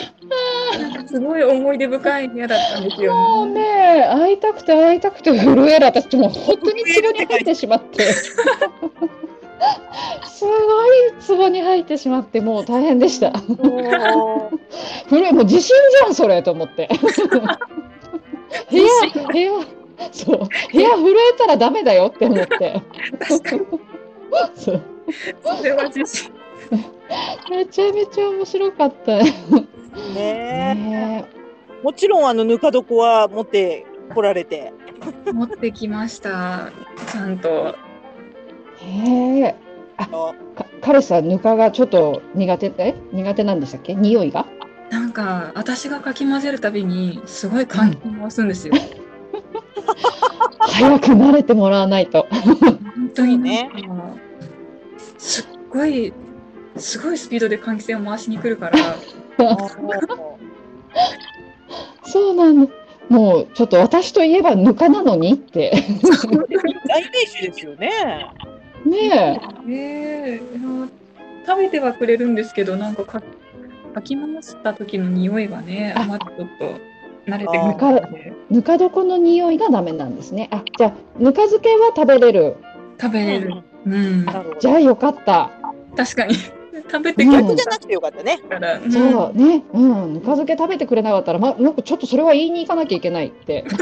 なんかすごい思い出深い部屋だったんですもうよね。ね、会いたくて会いたくて震える私もう本当に壺に入ってしまって。すごい壺に入ってしまってもう大変でした。もう 震えもう地震じゃんそれと思って。部屋部屋そう部屋震えたらダメだよって思って。それは自信。めちゃめちゃ面白かった。ねねもちろんあのぬか床は持ってこられて。持ってきましたちゃんと。えへえあか彼氏はぬかがちょっと苦手え苦手なんでしたっけ？匂いが？なんか私がかき混ぜるたびにすごい感気回すんですよ。早く慣れてもらわないと。本当にねね。すっごいすごいスピードで換気扇を回しに来るから。そうなんだ。もうちょっと私といえばぬかなのにって。代名詞ですよね。ねええ食べてはくれるんですけど、なんかかかき回した時の匂いがね、あまりちょっと慣れてくるのでえ、ぬか床の匂いがダメなんですね。あ、じゃあぬか漬けは食べれる。食べれる。うん、じゃあよかった。確かに 食べて逆じゃなくてよかったね。うんそうね、うん、ぬか漬け食べてくれなかったら、ま、なんかちょっとそれは言いに行かなきゃいけないって。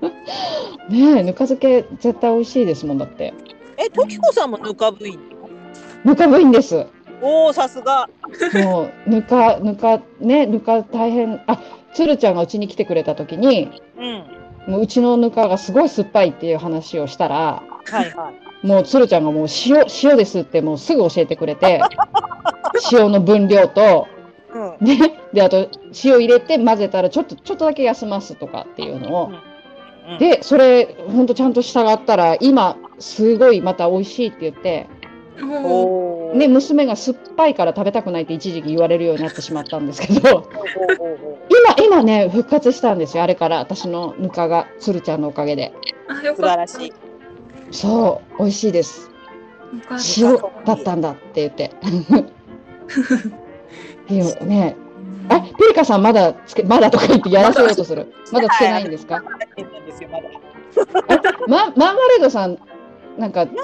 ねえ、ぬか漬け絶対美味しいですもんだって。え、トキコさんもぬか部員。ぬか部員です。おお、さすが。もうぬかぬかねぬか大変あつるちゃんがうちに来てくれた時にうん。もううちのぬかがすごい酸っぱいっていう話をしたらはいはい。もうつるちゃんがもう塩塩ですってもうすぐ教えてくれて 塩の分量とうん。ねであと塩入れて混ぜたらちょっとちょっとだけ休ますとかっていうのをうん、でそれほんとちゃんと従ったら今すごいまた美味しいって言っておーおお。ね娘が酸っぱいから食べたくないって一時期言われるようになってしまったんですけど今、今ね、復活したんですよ。あれから、私のぬかが、つるちゃんのおかげで。素晴らしい。そう、美味しいです。塩だったんだって言って。ね。あ、ピリカさんまだつけ、まだとか言ってやらせようとする。まだつけないんですか？変なんですよ、まマーマレードさん、なんか、メイ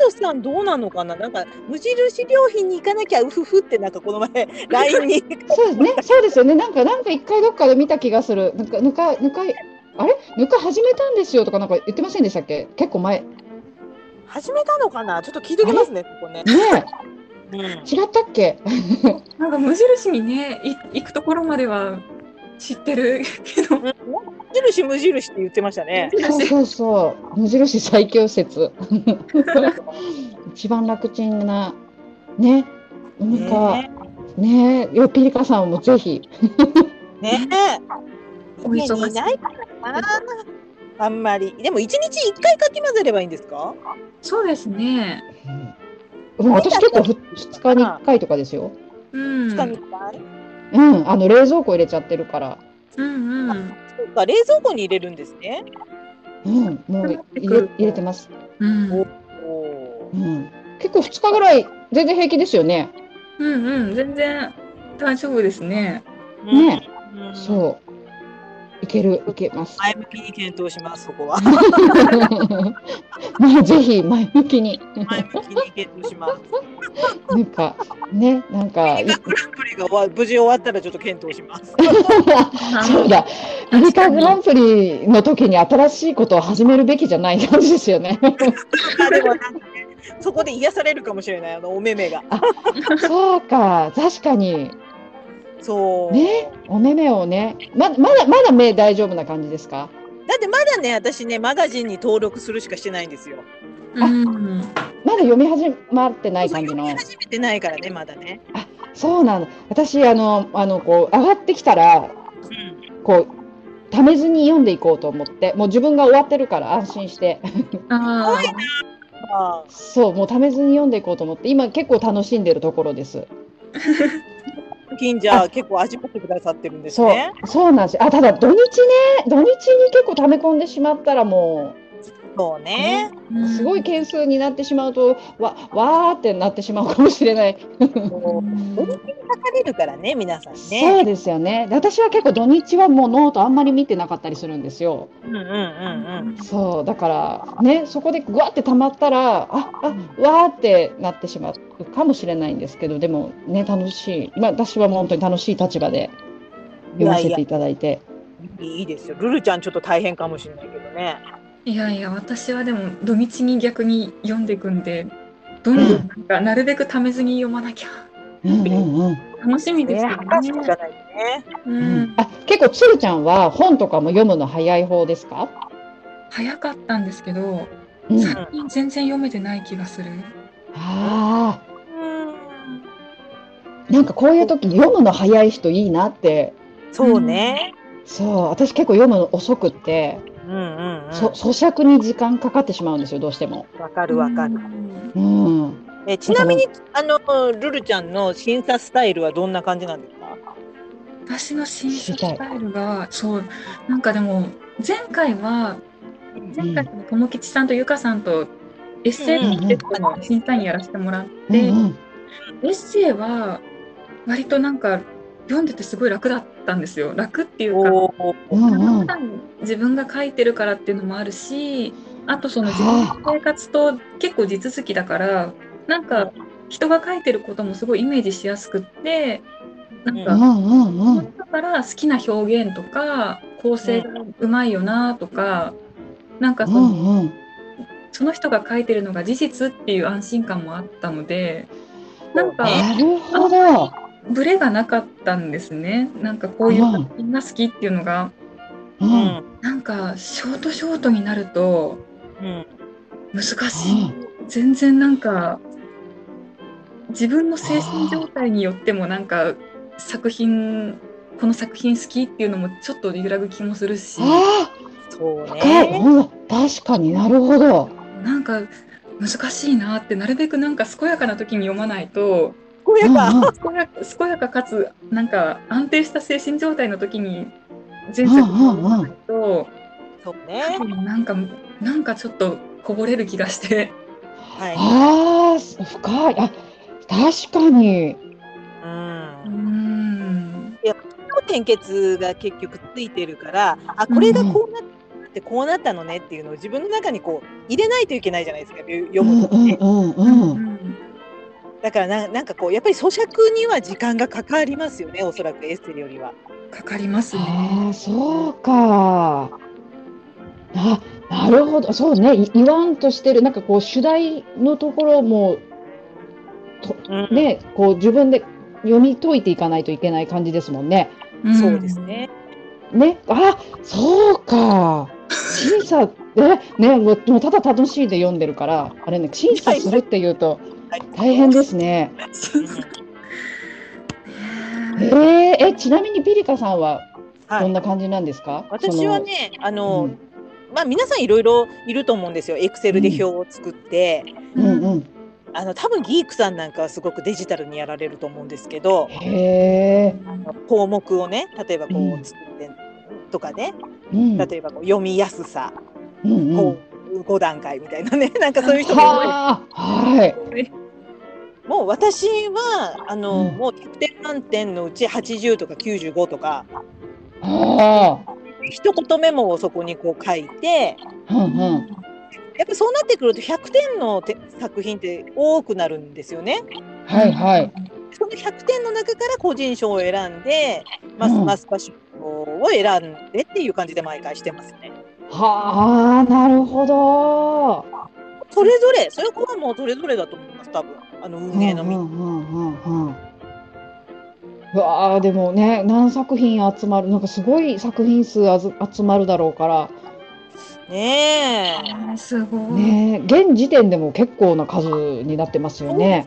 ドさんどうなのかな？なんか無印良品に行かなきゃうふふってなんかこの前 LINE にそうですね、そうですよね。なんか、なんか一回どっかで見た気がする。なんか、ぬか、ぬか、あれ、ぬか始めたんですよとか、なんか言ってませんでしたっけ？結構前。ね始めたのかな？ちょっと聞いてきますね、ここね。え、うん違ったっけ。なんか無印にね、い行くところまでは知ってるけど、無印無印って言ってましたね。そうそうそう、無印最強説。一番楽ちんな。ね。なんか、ねねえ、よピリカさんもぜひ。ね お忙しいないからな。あんまり。でも一日一回かき混ぜればいいんですか？そうですね。うん私結構ふ2日に1回とかですよ。うん。二日に一回？うん、あの冷蔵庫入れちゃってるから。うんうん。そうか、冷蔵庫に入れるんですね。うん、もう入れ入れてます。うんうん、結構2日ぐらい全然平気ですよね。うんうん。全然大丈夫ですね。ねうんそう。いける、いけます。前向きに検討します、そこは。まあぜひ前向きに。前向きに検討します。なんか、ね、なんか、いグランプリが終わ無事終わったらちょっと検討します。そうだ、アメリカグランプリの時に新しいことを始めるべきじゃない感じですよね。あ でもなんかね、そこで癒されるかもしれない、あのお目目が。そうか、確かに。そう。ね、お目目をね、ままだまだ目大丈夫な感じですか？だってまだね、私ね、マガジンに登録するしかしてないんですよ。うん。まだ読み始まってない感じの読み。始めてないからね、まだね。そうなの。私あのあのこう上がってきたらうん。こうためずに読んでいこうと思って、もう自分が終わってるから安心して、ああそうもうためずに読んでいこうと思って、今結構楽しんでるところです。近じゃ結構味わってくださってるんですそう。そうなんです。あただ土日ね。土日に結構溜め込んでしまったらもうそうね。うすごい件数になってしまうとわわーってなってしまうかもしれない。土日にかかれるからね、皆さんそうね。ですよねで私は結構土日はもうノートあんまり見てなかったりするんですよ。うんうんうんそうだからねそこでぐわって溜まったらああわーってなってしまうかもしれないんですけどでもね楽しい、まあ、私はもう本当に楽しい立場で読ませていただいて。うん。いいですよ。ルルちゃんちょっと大変かもしれないけどね。いやいや私はでも土日に逆に読んでいくんでどんどんなんかなるべくためずに読まなきゃうんうんうん楽しみですね、よね。ないとね。ううんん、あ結構つるちゃんは本とかも読むの早い方ですか、早かったんですけどうん、最近全然読めてない気がする。あうん。ーなんかこういう時読むの早い人いいなってそうね。そう私結構読むの遅くって、うんうんうん。そ咀嚼に時間かかってしまうんですよどうしても。わかるわかる。うん、えちなみにあのルルちゃんの審査スタイルはどんな感じなんですか？私の審査スタイルがそうなんかでも前回は前回の友吉さんとゆかさんとエッセイコンテストの審査員やらせてもらって、うんうんエッセイは割となんか読んでてすごい楽だったんですよ楽っていうか。うんうん自分が書いてるからっていうのもあるしあとその自分の生活と結構地続きだからなんか人が書いてることもすごいイメージしやすくってなんか、うんうんうんだから好きな表現とか構成がうまいよなとか、なんかその,、うんうんその人が書いてるのが事実っていう安心感もあったのでなんかなるほど。ブレがなかったんですね。なんかこういう作品が好きっていうのが、ううん。んなんかショートショートになると。うん。難しい、全然なんか。自分の精神状態によってもなんか作品この作品好きっていうのもちょっと揺らぐ気もするし。あそう。ね。うん。確かになるほど。なんか難しいなってなるべくなんか健やかな時に読まないとこやか。うんうん健や健やかかつなんか安定した精神状態の時に前作を読まないと、そうね。なんかなんかちょっとこぼれる気がして。はい。ああ、深い。あ、確かに。うんう。ん点結が結局ついてるから、あこれがこうなってこうなったのねっていうのを自分の中にこう入れないといけないじゃないですか。読むとね。うんうんううん。んだからななんかこうやっぱり咀嚼には時間がかかりますよね。おそらくエッセイよりは。かかりますね。ああ、そうか。あ、なるほど。そうね。い言わんとしてる、なんかこう主題のところも。うん。ね、こう自分で読み解いていかないといけない感じですもんね。んそうです。ね。ね、あ、そうか。審査で、ね、もうもうただ楽しいで読んでるから、あれね、審査するっていうと大変ですね。えー、え、ちなみにピリカさんははい。どんな感じなんですか？私はね、あその、うんまあ皆さんいろいろいると思うんですよ。エクセルで表を作って、その。うんうん。あの多分ギークさんなんかはすごくデジタルにやられると思うんですけど、へえ。項目をね、例えばこうんう作ってとかね、うん。例えばこう読みやすさ、うんうん。こう5段階みたいなね、なんかそういう人もいはい。もう私はあの、うんもう100点満点のうち80とか95とかあ一言メモをそこにこう書いてあ、うんうん。やっぱそうなってくると100点のて作品って多くなるんですよね。はいはい。その100点の中から個人賞を選んで、まあ、うんスマスパ賞を選んでっていう感じで毎回してますね。はあ、なるほど。それぞれ、それはもうそれぞれだと思います、多分あの運営のみ。うんうんうんうんうんうわあでもね何作品集まるなんかすごい作品数あず集まるだろうからねえ。すごい。ね現時点でも結構な数になってますよね。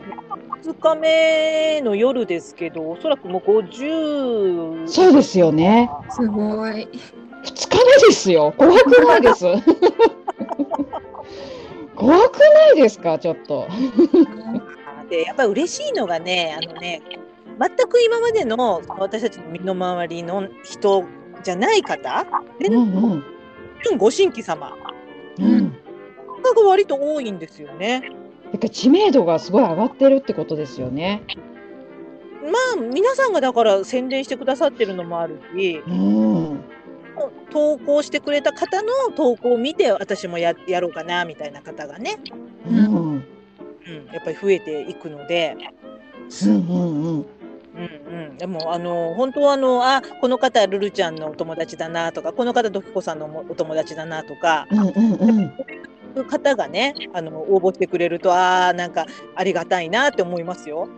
2日目の夜ですけど、おそらくもう50。そうですよね。すごい。2日目ですよ怖くないです 怖くないですか？ちょっと。で、やっぱり嬉しいのがね、あのね、全く今までの私たちの身の回りの人じゃない方で、うんうん純ご新規様うん。が割と多いんですよね。だから知名度がすごい上がってるってことですよね。まあ皆さんがだから宣伝してくださってるのもあるしうん。投稿してくれた方の投稿を見て私もややろうかなみたいな方がね、うん。うんうん、やっぱり増えていくので。うんうん。うんうん、でもあの本当はあのあこの方ルルちゃんのお友達だなとかこの方ドキコさんのお友達だなとかうんうんうん。そういう方がねあの応募してくれるとあーなんかありがたいなって思いますよ。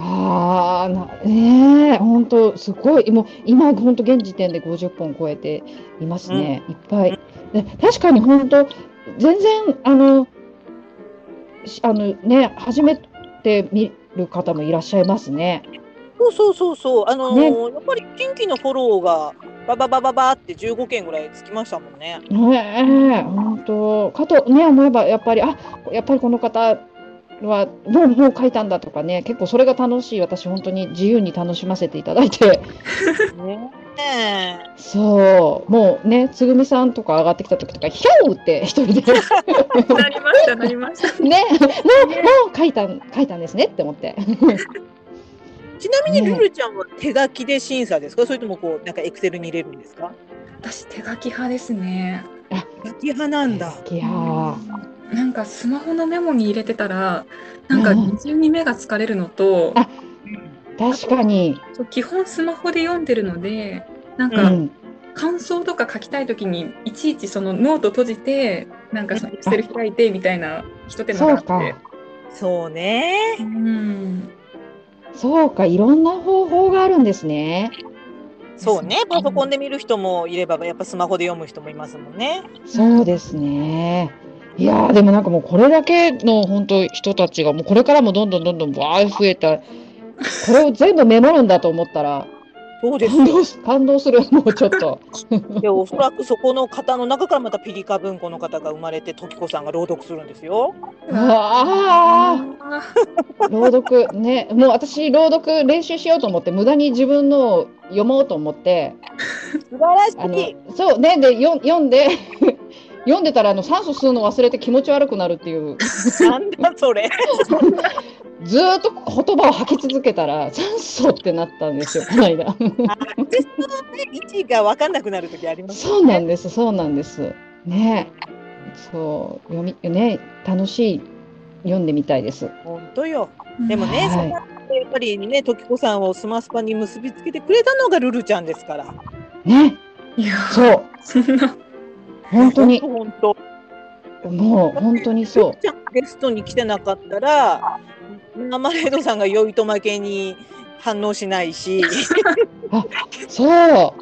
ああ、なねえ、本当すごい、もう今本当現時点で50本超えていますね。いっぱい。で確かに本当全然あのしあのね初めて見る方もいらっしゃいますね。そうそうそうそうあのーねやっぱり新規のフォローがバババババって15件ぐらいつきましたもんね。ねえ、本当かとね思えばやっぱりあやっぱりこの方はもうもう書いたんだとかね結構それが楽しい私本当に自由に楽しませていただいて。ねえそう、もうね、つぐみさんとか上がってきた時とか、ひょうって一人で、なりました、なりました。ね、もう、もう書いたん、書いたんですねって思って。ちなみにねルルちゃんは手書きで審査ですか？それともこうなんかエクセルに入れるんですか？私、手書き派ですね。手書き派なんだ。いやーなんかスマホのメモに入れてたら、なんかうん二重に目が疲れるのと、あ確かに、そう基本スマホで読んでるので、なんかうん、感想とか書きたいときにいちいちそのノート閉じて、なんかそのエクセル開いてみたいな一手間そうかがあって。、そうね。うん。そうか、いろんな方法があるんですね。そうね。パソコンで見る人もいればやっぱスマホで読む人もいますもんね。そうですね。いやーでもなんかもうこれだけの本当人たちがもうこれからもどんどんどんどんわー増えたこれを全部メモるんだと思ったらそうですよ。感動す感動するもうちょっと。でおそらくそこの方の中からまたピリカ文庫の方が生まれて時子さんが朗読するんですよ。うわー朗読ねもう私朗読練習しようと思って無駄に自分のを読もうと思って素晴らしい。そうねでよ読んで読んでたらあの酸素吸うの忘れて気持ち悪くなるっていう。なんだそれ。ずーっと言葉を吐き続けたら酸素ってなったんですよこの間。あテストのね位置が分かんなくなる時ありますそうなんですそうなんです。ね。そう読みね楽しい読んでみたいです。本当よ。でもね、はい。やっぱりね時子さんをスマスパに結びつけてくれたのがルルちゃんですから。ね。いやーそう。そんな。本当に本当。もう本当にそルルちゃんがゲストに来てなかったら生レードさんが酔いと負けに反応しないし。うそう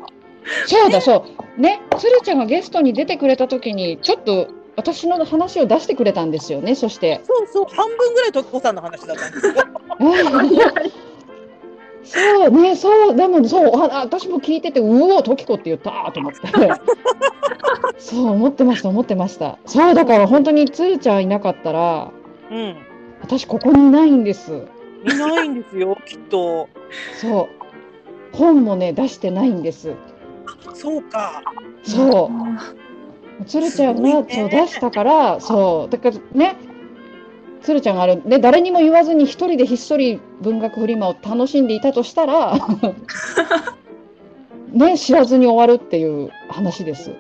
そうだそうね鶴ちゃんがゲストに出てくれた時にちょっと私の話を出してくれたんですよねそしてそうそう半分ぐらい時子さんの話だったんですよ。そうね、そう、でも、そう、あ、私も聞いてて、うお、時子って言ったと思って。そう、思ってました、思ってました。そう、だから、本当につるちゃんいなかったら、うん。私ここにいないんです。いないんですよ きっと。そう。本もね、出してないんです。そうか。そう。つるちゃんが、ねそう出したから、そう、だからね。つるちゃんがある、ね、誰にも言わずに一人でひっそり文学フリマを楽しんでいたとしたら。ね、知らずに終わるっていう話です。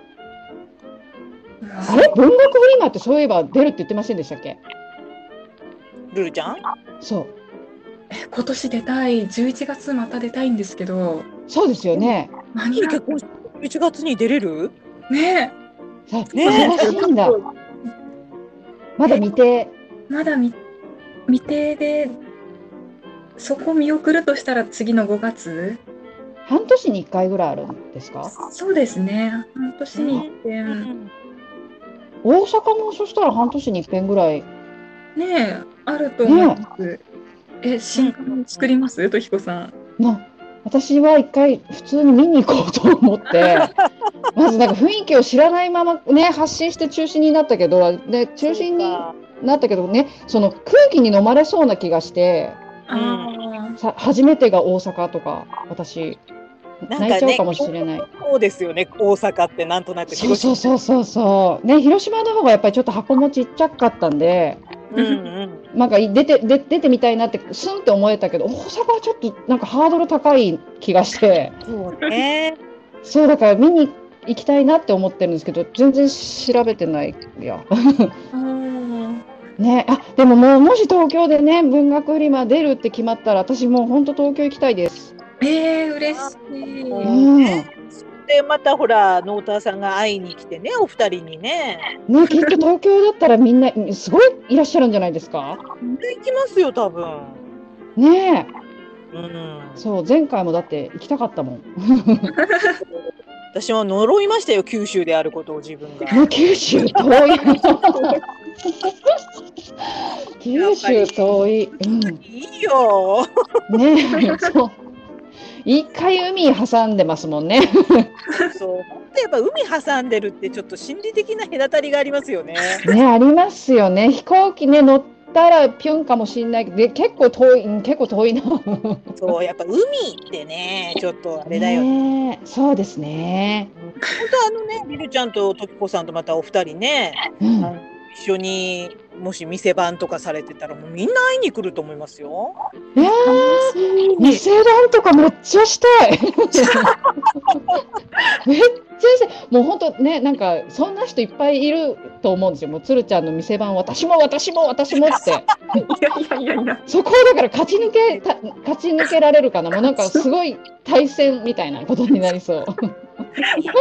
あれ、文学フリマってそういえば出るって言ってませんでしたっけ？ルルちゃん？そう、今年出たい、11月また出たいんですけど、そうですよね。間に合結婚して1月に出れる？うねさね忙しいんだ。まだ未定。えまだ未未定で、そこ見送るとしたら次の5月？半年に一回ぐらいあるんですか？そうですね、半年に一遍。うん大阪もそしたら半年に一遍ぐらい。ねえ、あると思います。え、新刊作ります？とひこさん。な私は一回普通に見に行こうと思って まずなんか雰囲気を知らないままね発信して中止になったけどで中止になったけどねその空気に飲まれそうな気がしてあさ初めてが大阪とか私泣いちゃうかもしれない。そうですよね。大阪ってなんとなくそうそうそうそうそう。ね広島の方がやっぱりちょっと箱もちっちゃかったんで。うんうん。なんかい出てで出てみたいなってスンって思えたけど大阪はちょっとなんかハードル高い気がしてそうね。そうだから見に行きたいなって思ってるんですけど全然調べてないや。ーあーねあでももうもし東京でね文学フリマ出るって決まったら私もう本当東京行きたいです。えー、嬉しい。うん。ねでまたほらノーターさんが会いに来てねお二人にね。きっと東京だったらみんなすごいいらっしゃるんじゃないですか？で行きますよ多分。ねえうん。そう前回もだって行きたかったもん。私も呪いましたよ九州であることを自分が。九州遠い。九州遠い。うん。いいよ。ねえ、そう。一回海挟んでますもんね。そう。でやっぱ海挟んでるってちょっと心理的な隔たりがありますよね。ね、ありますよね。飛行機ね、乗ったらピュンかもしんないけど、で結構遠い、うん結構遠いな。そうやっぱ海ってねちょっとあれだよね。ねえそうですね。本当あのねリルちゃんとトキコさんとまたお二人ねうん一緒にもし店番とかされてたらもうみんな会いに来ると思いますよ。いやー、店番とかめっちゃしたい。めっちゃしたい。もう本当ね、なんかそんな人いっぱいいると思うんですよ。もうつるちゃんの店番、私も私も私もって。いやいやいやいや。そこをだから勝ち抜けた勝ち抜けられるかな。もうなんかすごい対戦みたいなことになりそう。いや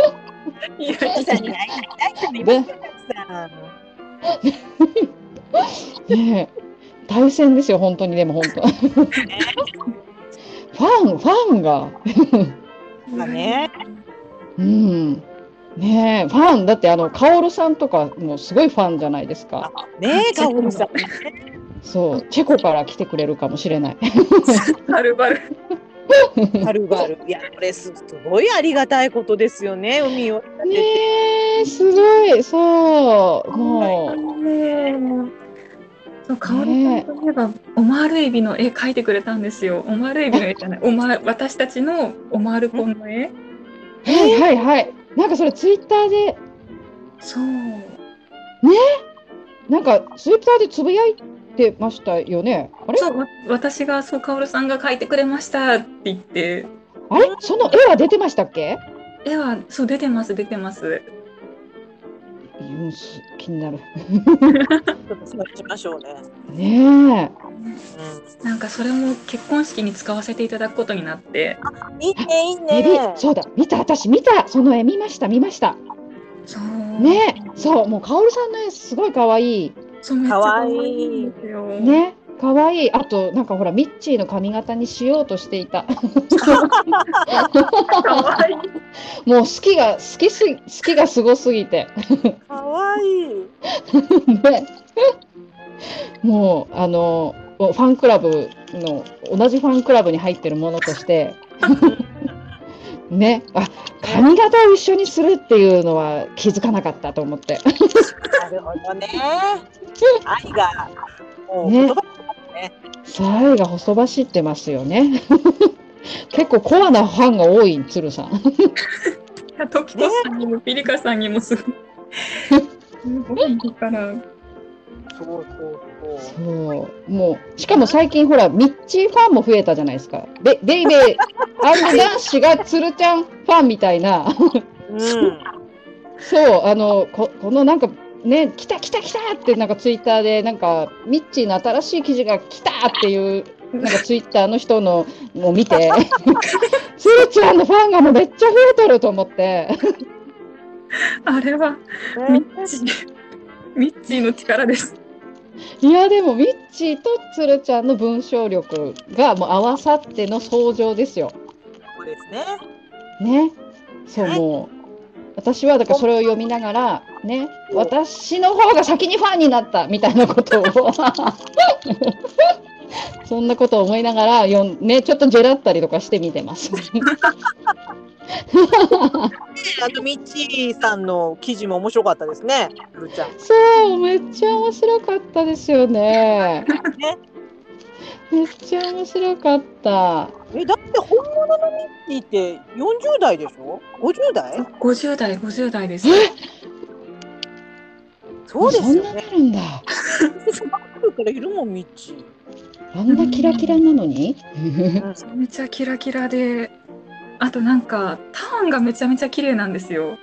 いたい人いますよトキさん。ねえ対戦ですよ本当にでも本当。ファンファンが。まあね。うん。ねえファンだってあのカオルさんとかもすごいファンじゃないですか。ねえカオルさん。そうチェコから来てくれるかもしれない。はるばる。はるばる。いやこれすすごいありがたいことですよね海を。ねえすごいそうもう。そう、かおりさんといえば、オマールエビの絵描いてくれたんですよ。オマールエビの絵じゃない、オマ私たちのオマールコンの絵。はいはいはい。なんかそれツイッターでそう。なんかツイッターでつぶやいてましたよね。あれ？そう、わ私が、そう、かおるさんが描いてくれましたって言って。あれ？その絵は出てましたっけ？絵は、そう、出てます、出てます。うんす気になる。ちょっとそうしましょうね。ねうなんか、それも結婚式に使わせていただくことになって。ん。いいねいね。そうだ見た私見たその絵見ました見ました。そう。ねそうもうカオルさんの絵すごい可愛いそう、めっちゃ可愛いんですよ。ね可愛いあとなんかほらミッチーの髪型にしようとしていた。もう好きが好きすぎ好きがすごすぎて。可愛い ね、もうあのファンクラブの同じファンクラブに入ってるものとして ねあ髪型を一緒にするっていうのは気づかなかったと思ってなるほどね。愛がもうね言葉さあが細走ってますよね 結構コアなファンが多い鶴さんいや時子さんにもピリカさんにもすごい。すごいから。そうそう。そうもうしかも最近ほらミッチーファンも増えたじゃないですかベベイベー男子が鶴ちゃんファンみたいなうん。そう、あの、ここのなんか、ね、来た来た来たって、なんかツイッターで、なんか、ミッチーの新しい記事が来たっていう、なんかツイッターの人のを見て、つるちゃんのファンがもうめっちゃ増えてると思って、あれはミッチー、ミッチーの力です。いや、でもミッチーとつるちゃんの文章力がもう合わさっての登場ですよ。そうですね。ね。そう、はいもう。私はだからそれを読みながら、ね、私の方が先にファンになったみたいなことを そんなことを思いながら読ん、ね、ちょっとジェラったりとかして見てます。あとミッチーさんの記事も面白かったですね。ルーちゃん。そう、めっちゃ面白かったですよね。ねめっちゃ面白かった。え、だって本物のミッキーって40代でしょ ?50 代？50代、50代です。そうですよそんなね。なるんだ。いるもん、ミッチー。あんなキラキラなのに？めちゃめちゃキラキラで、あとなんかターンがめちゃめちゃ綺麗なんですよ。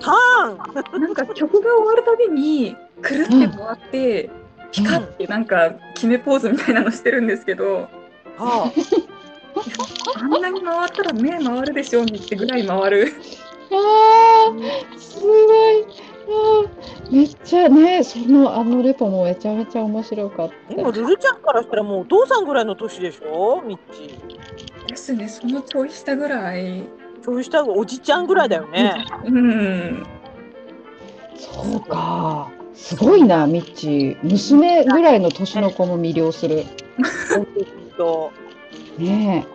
ターン？なんか曲が終わるたびにくるって回って、ピカってなんか決めポーズみたいなのしてるんですけど、はあんなに回ったら目回るでしょうにってぐらい回る。ああ、すごい。あーめっちゃね、そのあのレポもめちゃめちゃ面白かっあ。でも、ルルちゃんからしたらもうお父さんぐらいの年でしょ？ミッチー。ですね、そのちょい下ぐらい。そうしたおじちゃんぐらいだよね。うん。た。そうか。すごいな、ミッチー。娘ぐらいの年の子も魅了する。本当ね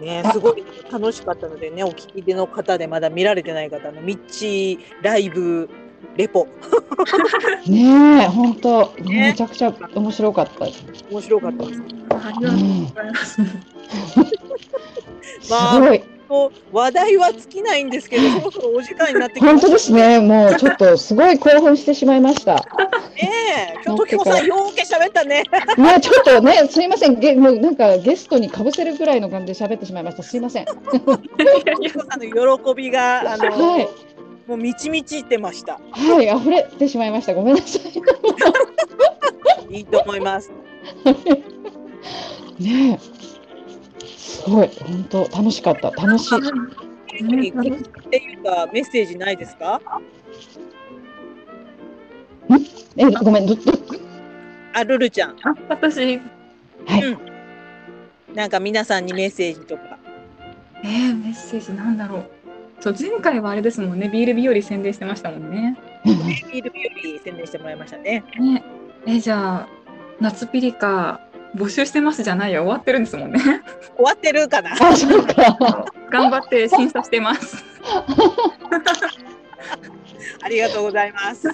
ね、すごい楽しかったのでね、お聞きの方でまだ見られてない方のミッチーライブレポ、え。ねえ、本当、ねめちゃくちゃ面白かった。面白かったです。ありがとうございます。すごい。と話題は尽きないんですけど、そろそろお時間になってきま本当ですね。もうちょっとすごい興奮してしまいました。ね。今日時子さんよーけ喋ったね。いや、ちょっとね、すいません。ゲもうなんかゲストにかぶせるぐらいの感じで喋ってしまいました。すいません。時子さんの喜びがあの、はい。もうみちみちってました。はい、溢れてしまいました。ごめんなさい。いいと思います。ねえ。すごい、本当楽しかった。楽しい。ねっていうかメッセージないですか？え、ごめん、ど、ど、あ、ルルちゃん、あ、私、はい。なんか皆さんにメッセージとか。えー、メッセージなんだろう。そう前回はあれですもんね、ビール日和宣伝してましたもんね。ビールビューティー宣伝してもらいましたね。ねえじゃあ夏ピリカ募集してますじゃないよ終わってるんですもんね。終わってるかな？頑張って審査してます。ありがとうございます。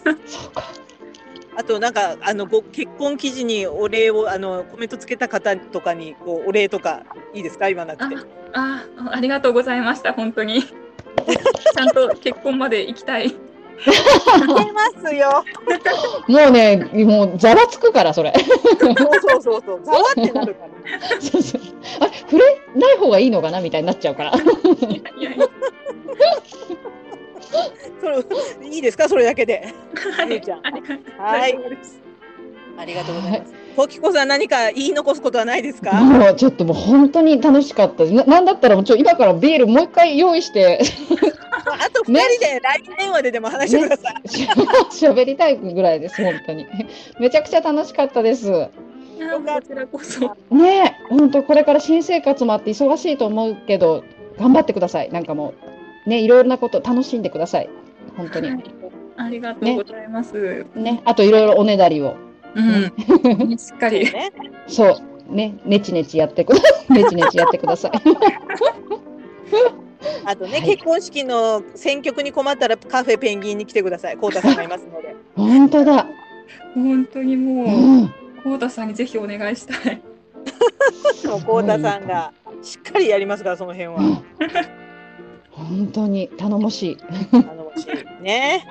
あとなんかあのご結婚記事にお礼をあのコメントつけた方とかにこうお礼とかいいですか？言わなくて。ああありがとうございました本当に。ちゃんと結婚まで行きたい。ますよ。もうね、もうざわつくから、それ。そうそうそうそう。ざわってなるから。そうそう。あ、触れない方がいいのかなみたいになっちゃうから。いやいやそれいいですか？それだけで。はいありがとうございます。コキコさん何か言い残すことはないですか？もうちょっともう本当に楽しかった。ななんだったらもうちょ今からビールもう一回用意してあと二人で LINE 電話ででも話してください。しゃべりたいぐらいです、本当に。めちゃくちゃ楽しかったです。こちらこそ。ねえ、本当これから新生活もあって忙しいと思うけど、頑張ってください。なんかもう、ね、いろいろなこと楽しんでください。本当に。はいありがとうございます。ね、あといろいろおねだりを。うん。しっかり。ね。そう、ね、ねちねちやってくだねちねちやってください。あとね、はい結婚式の選曲に困ったらカフェペンギンに来てください。コウタさん。がいますので。本当だ。本当にもう、ん。コウタさん。にぜひお願いしたい。もうコウタさん。がしっかりやりますからその辺は。本当に頼もしい。頼もしいね。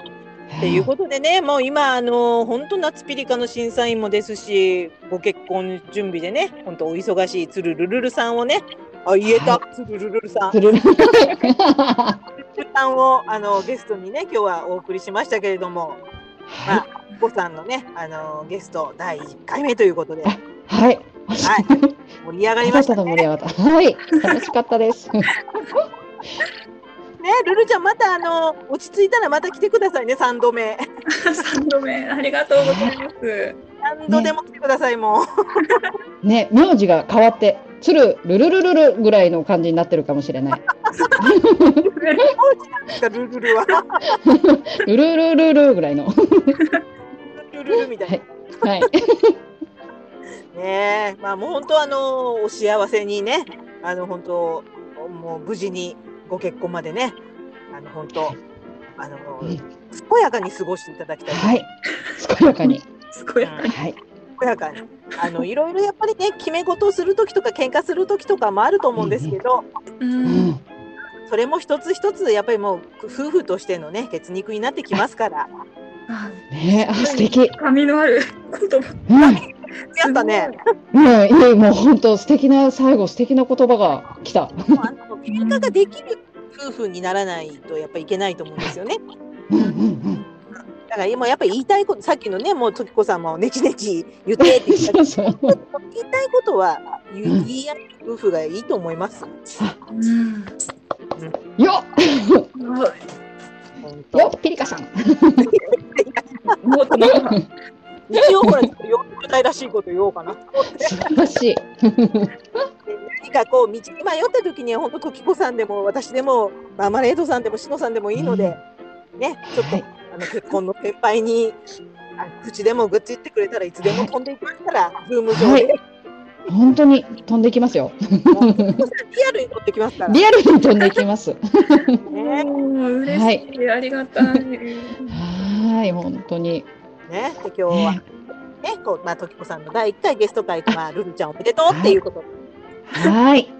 っていうことでね、もう今あの本当夏ピリカの審査員もですし、ご結婚準備でね、本当お忙しいつるるるるさんをね、あ言えた、つるるるるさん、つるるつるさんをあのゲストにね今日はお送りしましたけれども、まはあコさんのねあのゲスト第1回目ということで、はいはい。盛り上がりましたた盛ね。り上がった。はい。楽しかったです。ね、ルルちゃんまたあの落ち着いたらまた来てくださいね3度目。3度目、ありがとうございます。何度でも来てください、もう。ね、名字が変わって、つるるるるるるぐらいの感じになってるかもしれない。ルルルは。るるるるるぐらいの。ルルルみたいな。はい。ねえ、まあもう本当あのお幸せにね、あの本当もう無事にご結婚までね、あの本当あのうん健やかに過ごしていただきたい。はい。健やかに。健やかに。はい。やかに。あのいろいろやっぱりね決め事をする時とか喧嘩する時とかもあると思うんですけど、ううんん。それも一つ一つやっぱりもう夫婦としてのね血肉になってきますから。あねあ、素敵。髪のある言葉。うん。やったね。うん、いい、もう本当素敵な、最後素敵な言葉が来た。喧嘩ができる夫婦にならないとやっぱりいけないと思うんですよね。うんうんだから今やっぱり言いたいことさっきのねもう時子さんもねちねち言ってってうん。言ったそうそう。言いたいことは言うんい合える夫婦がいいと思います。うん。よっ、当よっ、ピリカさん。うもっともっと一応ほら 40代らしいこと言おうかなと思って素晴らしい。何かこう道に迷った時には本当時子さんでも私でもマーマレードさんでもしのさんでもいいので、ねちょっと、はいあの結婚の先輩にあ口でも愚痴言ってくれたらいつでも飛んでいきますから、ズーム上で、本当に飛んでいきますよ。リアルに飛んできますから。リアルに飛んでいきます。ね嬉しい、ありがたい。はい、本当に。ねで今日はねこうまあ時子さんの第1回ゲスト会とまあルルちゃんおめでとうっていうことで、はい。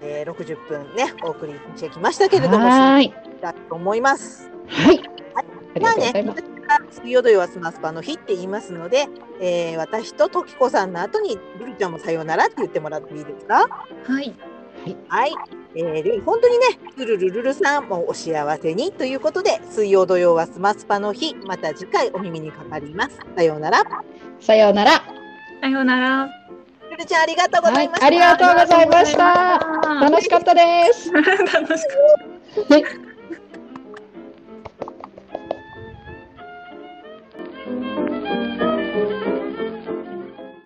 えー60分ねお送りしてきましたけれども、はい。だと思います。はい。ありまあねがとうございます。私が水曜土曜はスマスパの日って言いますので、えー私と時子さんの後にルルちゃんもさようならって言ってもらっていいですか？はい。はい、えール本当にねルルルルルさんもお幸せにということで水曜土曜はスマスパの日また次回お耳にかかりますさようならさようなら。さようなら。ルルちゃんありがとうございました、はいありがとうございました楽しかったです。楽しかった。はい